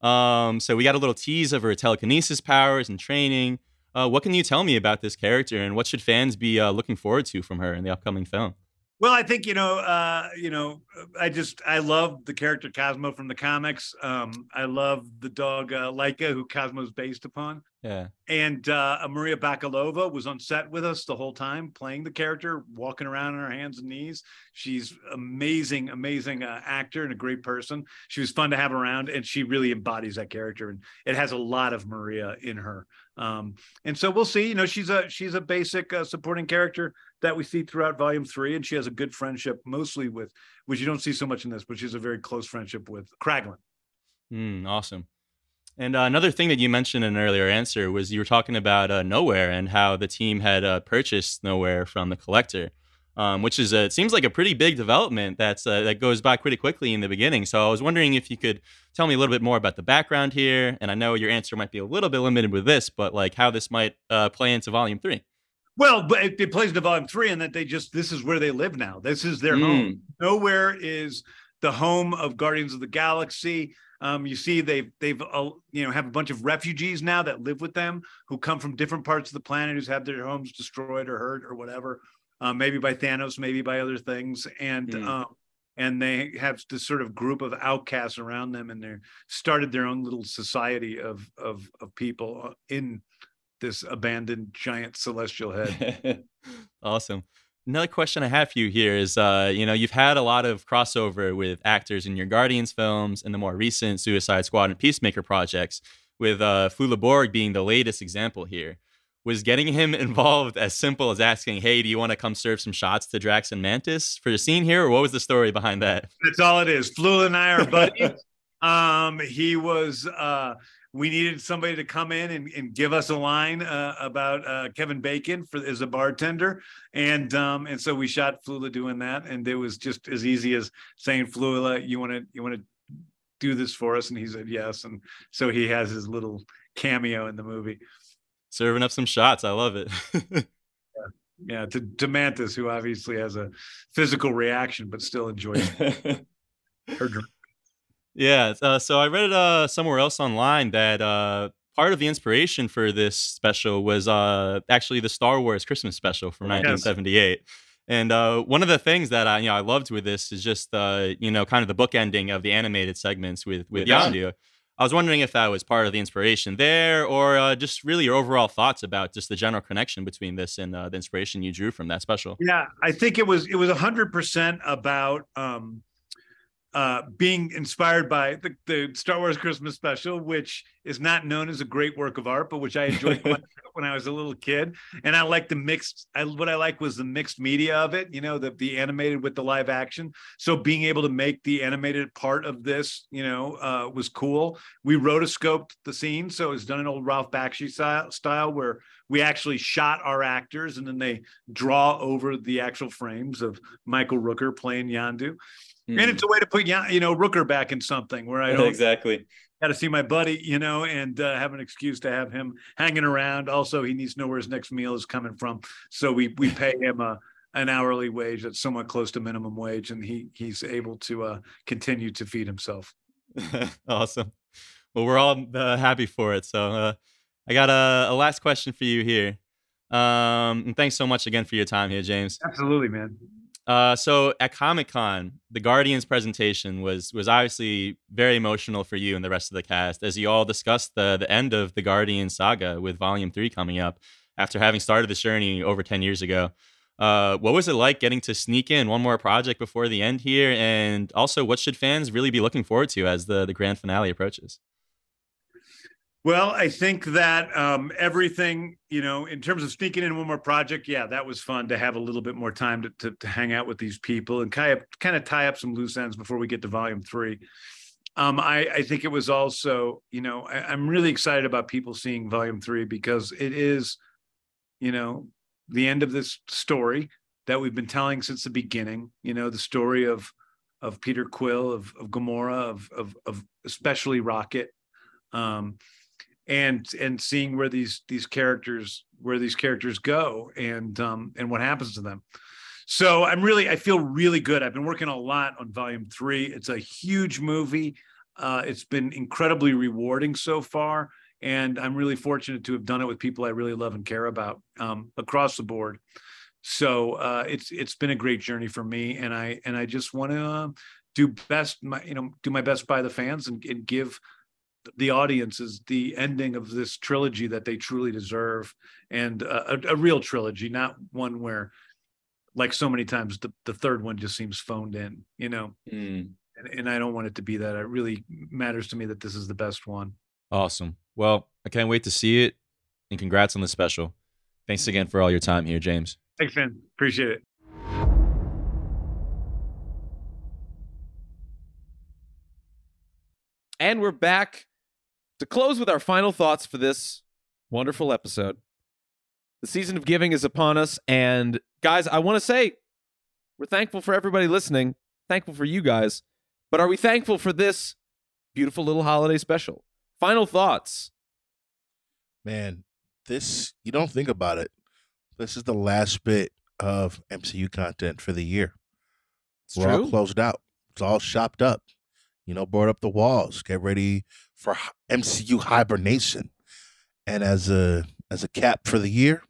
um, so we got a little tease of her telekinesis powers and training. Uh, what can you tell me about this character, and what should fans be uh, looking forward to from her in the upcoming film? Well, I think you know, uh, you know, I just I love the character Cosmo from the comics. Um, I love the dog uh, Laika, who Cosmo's based upon. Yeah. And uh, Maria Bakalova was on set with us the whole time, playing the character, walking around on her hands and knees. She's amazing, amazing uh, actor and a great person. She was fun to have around, and she really embodies that character. And it has a lot of Maria in her. Um, and so we'll see. You know, she's a she's a basic uh, supporting character that we see throughout Volume Three, and she has a good friendship, mostly with which you don't see so much in this, but she has a very close friendship with Kraglin. Mm, awesome. And uh, another thing that you mentioned in an earlier answer was you were talking about uh, Knowhere and how the team had uh, purchased Knowhere from the collector, um, which is a, it seems like a pretty big development that's uh, that goes by pretty quickly in the beginning. So I was wondering if you could tell me a little bit more about the background here. And I know your answer might be a little bit limited with this, but like how this might uh, play into Volume Three. Well, but it, it plays into volume three, and that they just this is where they live now. This is their Mm. home. Knowhere is the home of Guardians of the Galaxy. Um, you see, they've they've uh, you know have a bunch of refugees now that live with them who come from different parts of the planet who's had their homes destroyed or hurt or whatever, uh, maybe by Thanos, maybe by other things, and Mm. um, and they have this sort of group of outcasts around them, and they're started their own little society of of of people uh, in this abandoned giant celestial head. <laughs> awesome. Another question I have for you here is, uh, you know, you've had a lot of crossover with actors in your Guardians films and the more recent Suicide Squad and Peacemaker projects, with uh, Flula Borg being the latest example here. was getting him <laughs> involved as simple as asking, "Hey, do you want to come serve some shots to Drax and Mantis for the scene here?" Or what was the story behind that? That's all it is. Flula and I are buddies. <laughs> um, he was. Uh, we needed somebody to come in and, and give us a line uh, about uh, Kevin Bacon for as a bartender, and um, and so we shot Flula doing that, and it was just as easy as saying, "Flula, you want to you want to do this for us?" And he said yes, and so he has his little cameo in the movie. Serving up some shots, I love it. yeah. yeah, to, to Mantis, who obviously has a physical reaction but still enjoys <laughs> her drink. Yeah. Uh, so I read uh, somewhere else online that uh, part of the inspiration for this special was uh, actually the Star Wars Christmas special from 1978. And uh, one of the things that I, you know, I loved with this is just, uh, you know, kind of the book ending of the animated segments with with Yeah. I was wondering if that was part of the inspiration there, or uh, just really your overall thoughts about just the general connection between this and uh, the inspiration you drew from that special. Yeah, I think it was it was hundred percent about um, uh, being inspired by the, the Star Wars Christmas special, which is not known as a great work of art, but which I enjoyed when- <laughs> when I was a little kid. And I like the mixed. I, what I like was the mixed media of it. You know, the the animated with the live action. So being able to make the animated part of this, you know, uh, was cool. We rotoscoped the scene, so it's done in old Ralph Bakshi style, style where we actually shot our actors and then they draw over the actual frames of Michael Rooker playing Yondu. And it's a way to put you know Rooker back in something where I <laughs> don't exactly. got to see my buddy, you know, and uh, have an excuse to have him hanging around. Also, he needs to know where his next meal is coming from, so we we <laughs> pay him a an hourly wage that's somewhat close to minimum wage, and he he's able to uh, continue to feed himself. <laughs> awesome. Well, we're all uh, happy for it. So uh, I got a, a last question for you here. Um, and thanks so much again for your time here, James. Absolutely, man. Uh, so at Comic Con, the Guardians presentation was was obviously very emotional for you and the rest of the cast as you all discussed the the end of the Guardian saga with Volume Three coming up after having started this journey over ten years ago. Uh, what was it like getting to sneak in one more project before the end here? And also, what should fans really be looking forward to as the the grand finale approaches? Well, I think that um, everything, you know, in terms of sneaking in one more project, yeah, that was fun to have a little bit more time to, to, to hang out with these people and kind of kind of tie up some loose ends before we get to volume three. Um, I, I think it was also, you know, I, I'm really excited about people seeing volume three because it is, you know, the end of this story that we've been telling since the beginning. You know, the story of of Peter Quill, of of Gamora, of of, of especially Rocket. Um, and and seeing where these these characters where these characters go and um and what happens to them. So i'm really i feel really good. I've been working a lot on volume three. It's a huge movie. Uh it's been incredibly rewarding so far and i'm really fortunate to have done it with people i really love and care about um across the board. So uh it's it's been a great journey for me and i and i just want to uh, do best my you know do my best by the fans and, and give the audience is the ending of this trilogy that they truly deserve and a, a, a real trilogy not one where like so many times the, the third one just seems phoned in you know Mm. and, and i don't want it to be that it really matters to me that this is the best one Awesome. Well, I can't wait to see it. And congrats on the special. Thanks again for all your time here, James. thanks man appreciate it And we're back to close with our final thoughts for this wonderful episode. The season of giving is upon us. And guys, I want to say we're thankful for everybody listening, thankful for you guys. But are we thankful for this beautiful little holiday special? Final thoughts. Man, this you don't think about it. This is the last bit of MCU content for the year. It's We're all closed out. It's all shopped up. You know, board up the walls. Get ready for MCU hibernation. And as a as a cap for the year,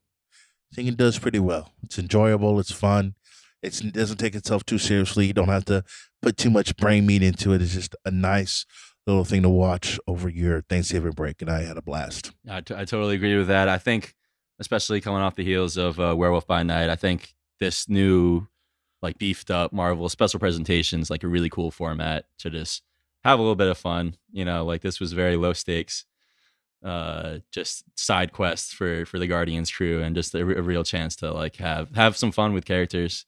I think it does pretty well. It's enjoyable. It's fun. It's, it doesn't take itself too seriously. You don't have to put too much brain meat into it. It's just a nice little thing to watch over your Thanksgiving break, and I had a blast. I, t- I totally agree with that. I think, especially coming off the heels of uh, Werewolf by Night, I think this new, like beefed up Marvel special presentations, like a really cool format to just have a little bit of fun. You know, like this was very low stakes. uh, just side quests for for the Guardians crew, and just a, a real chance to like have have some fun with characters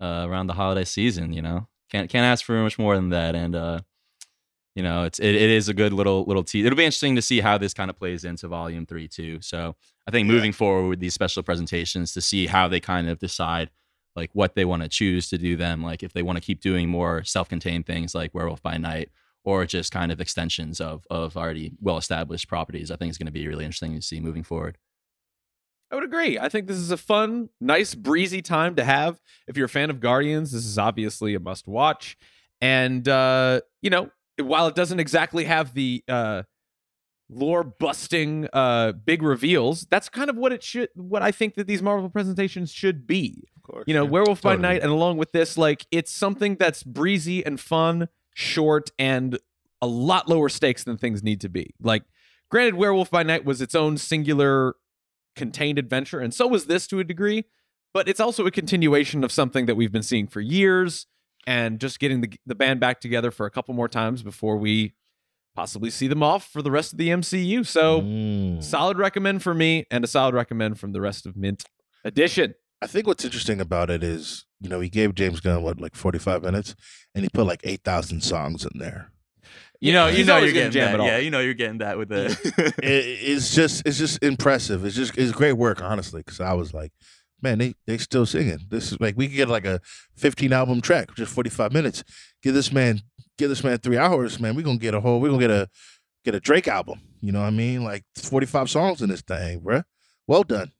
uh, around the holiday season. You know, can't can't ask for much more than that, and uh, you know, it's it, it is a good little little tease. It'll be interesting to see how this kind of plays into Volume Three too. So I think moving yeah. forward with these special presentations to see how they kind of decide like what they want to choose to do them, like if they want to keep doing more self-contained things like Werewolf by Night or just kind of extensions of of already well established properties. I think it's going to be really interesting to see moving forward. I would agree. I think this is a fun, nice, breezy time to have. If you're a fan of Guardians, this is obviously a must watch. And uh, you know, while it doesn't exactly have the uh lore busting uh big reveals, that's kind of what it should what I think that these Marvel presentations should be. Course. You know, yeah. Werewolf Totally. by Night and along with this like it's something that's breezy and fun short and a lot lower stakes than things need to be. Like, granted, Werewolf by Night was its own singular contained adventure, and so was this to a degree, but it's also a continuation of something that we've been seeing for years and just getting the, the band back together for a couple more times before we possibly see them off for the rest of the MCU. So, Mm. solid recommend for me and a solid recommend from the rest of Mint Edition. I think what's interesting about it is, you know, he gave James Gunn what like forty five minutes, and he put like eight thousand songs in there. You know, He's you know you're getting jam that. Yeah, you know you're getting that with the. <laughs> it, it's just it's just impressive. It's just it's great work, honestly. Because I was like, man, they they still singing. This is like we could get like a fifteen album track, just forty five minutes. Give this man give this man three hours, man. We are gonna get a whole. We are gonna get a get a Drake album. You know what I mean? Like forty five songs in this thing, bruh. Well done,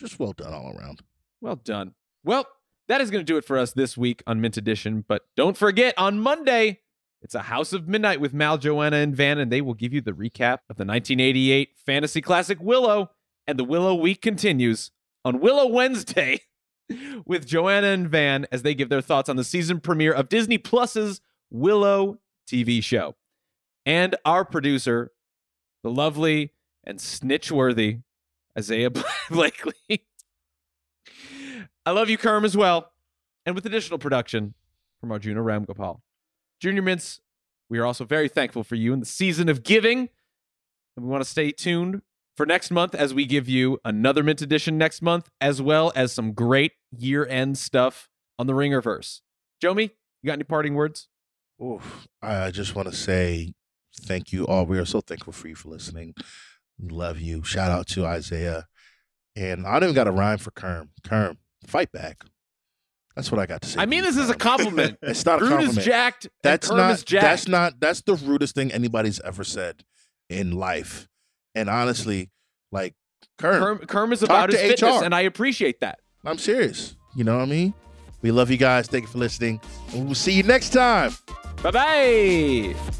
just well done all around. Well done. Well, that is going to do it for us this week on Mint Edition. But don't forget, on Monday, it's a House of Midnight with Mal, Joanna, and Van, and they will give you the recap of the 1988 fantasy classic Willow. And the Willow week continues on Willow Wednesday <laughs> with Joanna and Van as they give their thoughts on the season premiere of Disney Plus's Willow TV show. And our producer, the lovely and snitch-worthy Isaiah <laughs> Blakely. I love you, Kerm, as well. And with additional production from Arjuna Ramgopal. Junior Mints, we are also very thankful for you in the season of giving. And we want to stay tuned for next month as we give you another Mint edition next month, as well as some great year end stuff on the Ringerverse. Jomi, you got any parting words? Oof. I just want to say thank you all. We are so thankful for you for listening. Love you. Shout out to Isaiah. And I don't even got a rhyme for Kerm. Kerm, fight back. That's what I got to say. I mean, this is a compliment. <laughs> It's not a compliment. is jacked. That's not. is jacked. That's not. That's the rudest thing anybody's ever said in life. And honestly, like Kerm, Kerm, Kerm is about to his fitness, HR. and I appreciate that. I'm serious. You know what I mean? We love you guys. Thank you for listening. And we'll see you next time. Bye bye.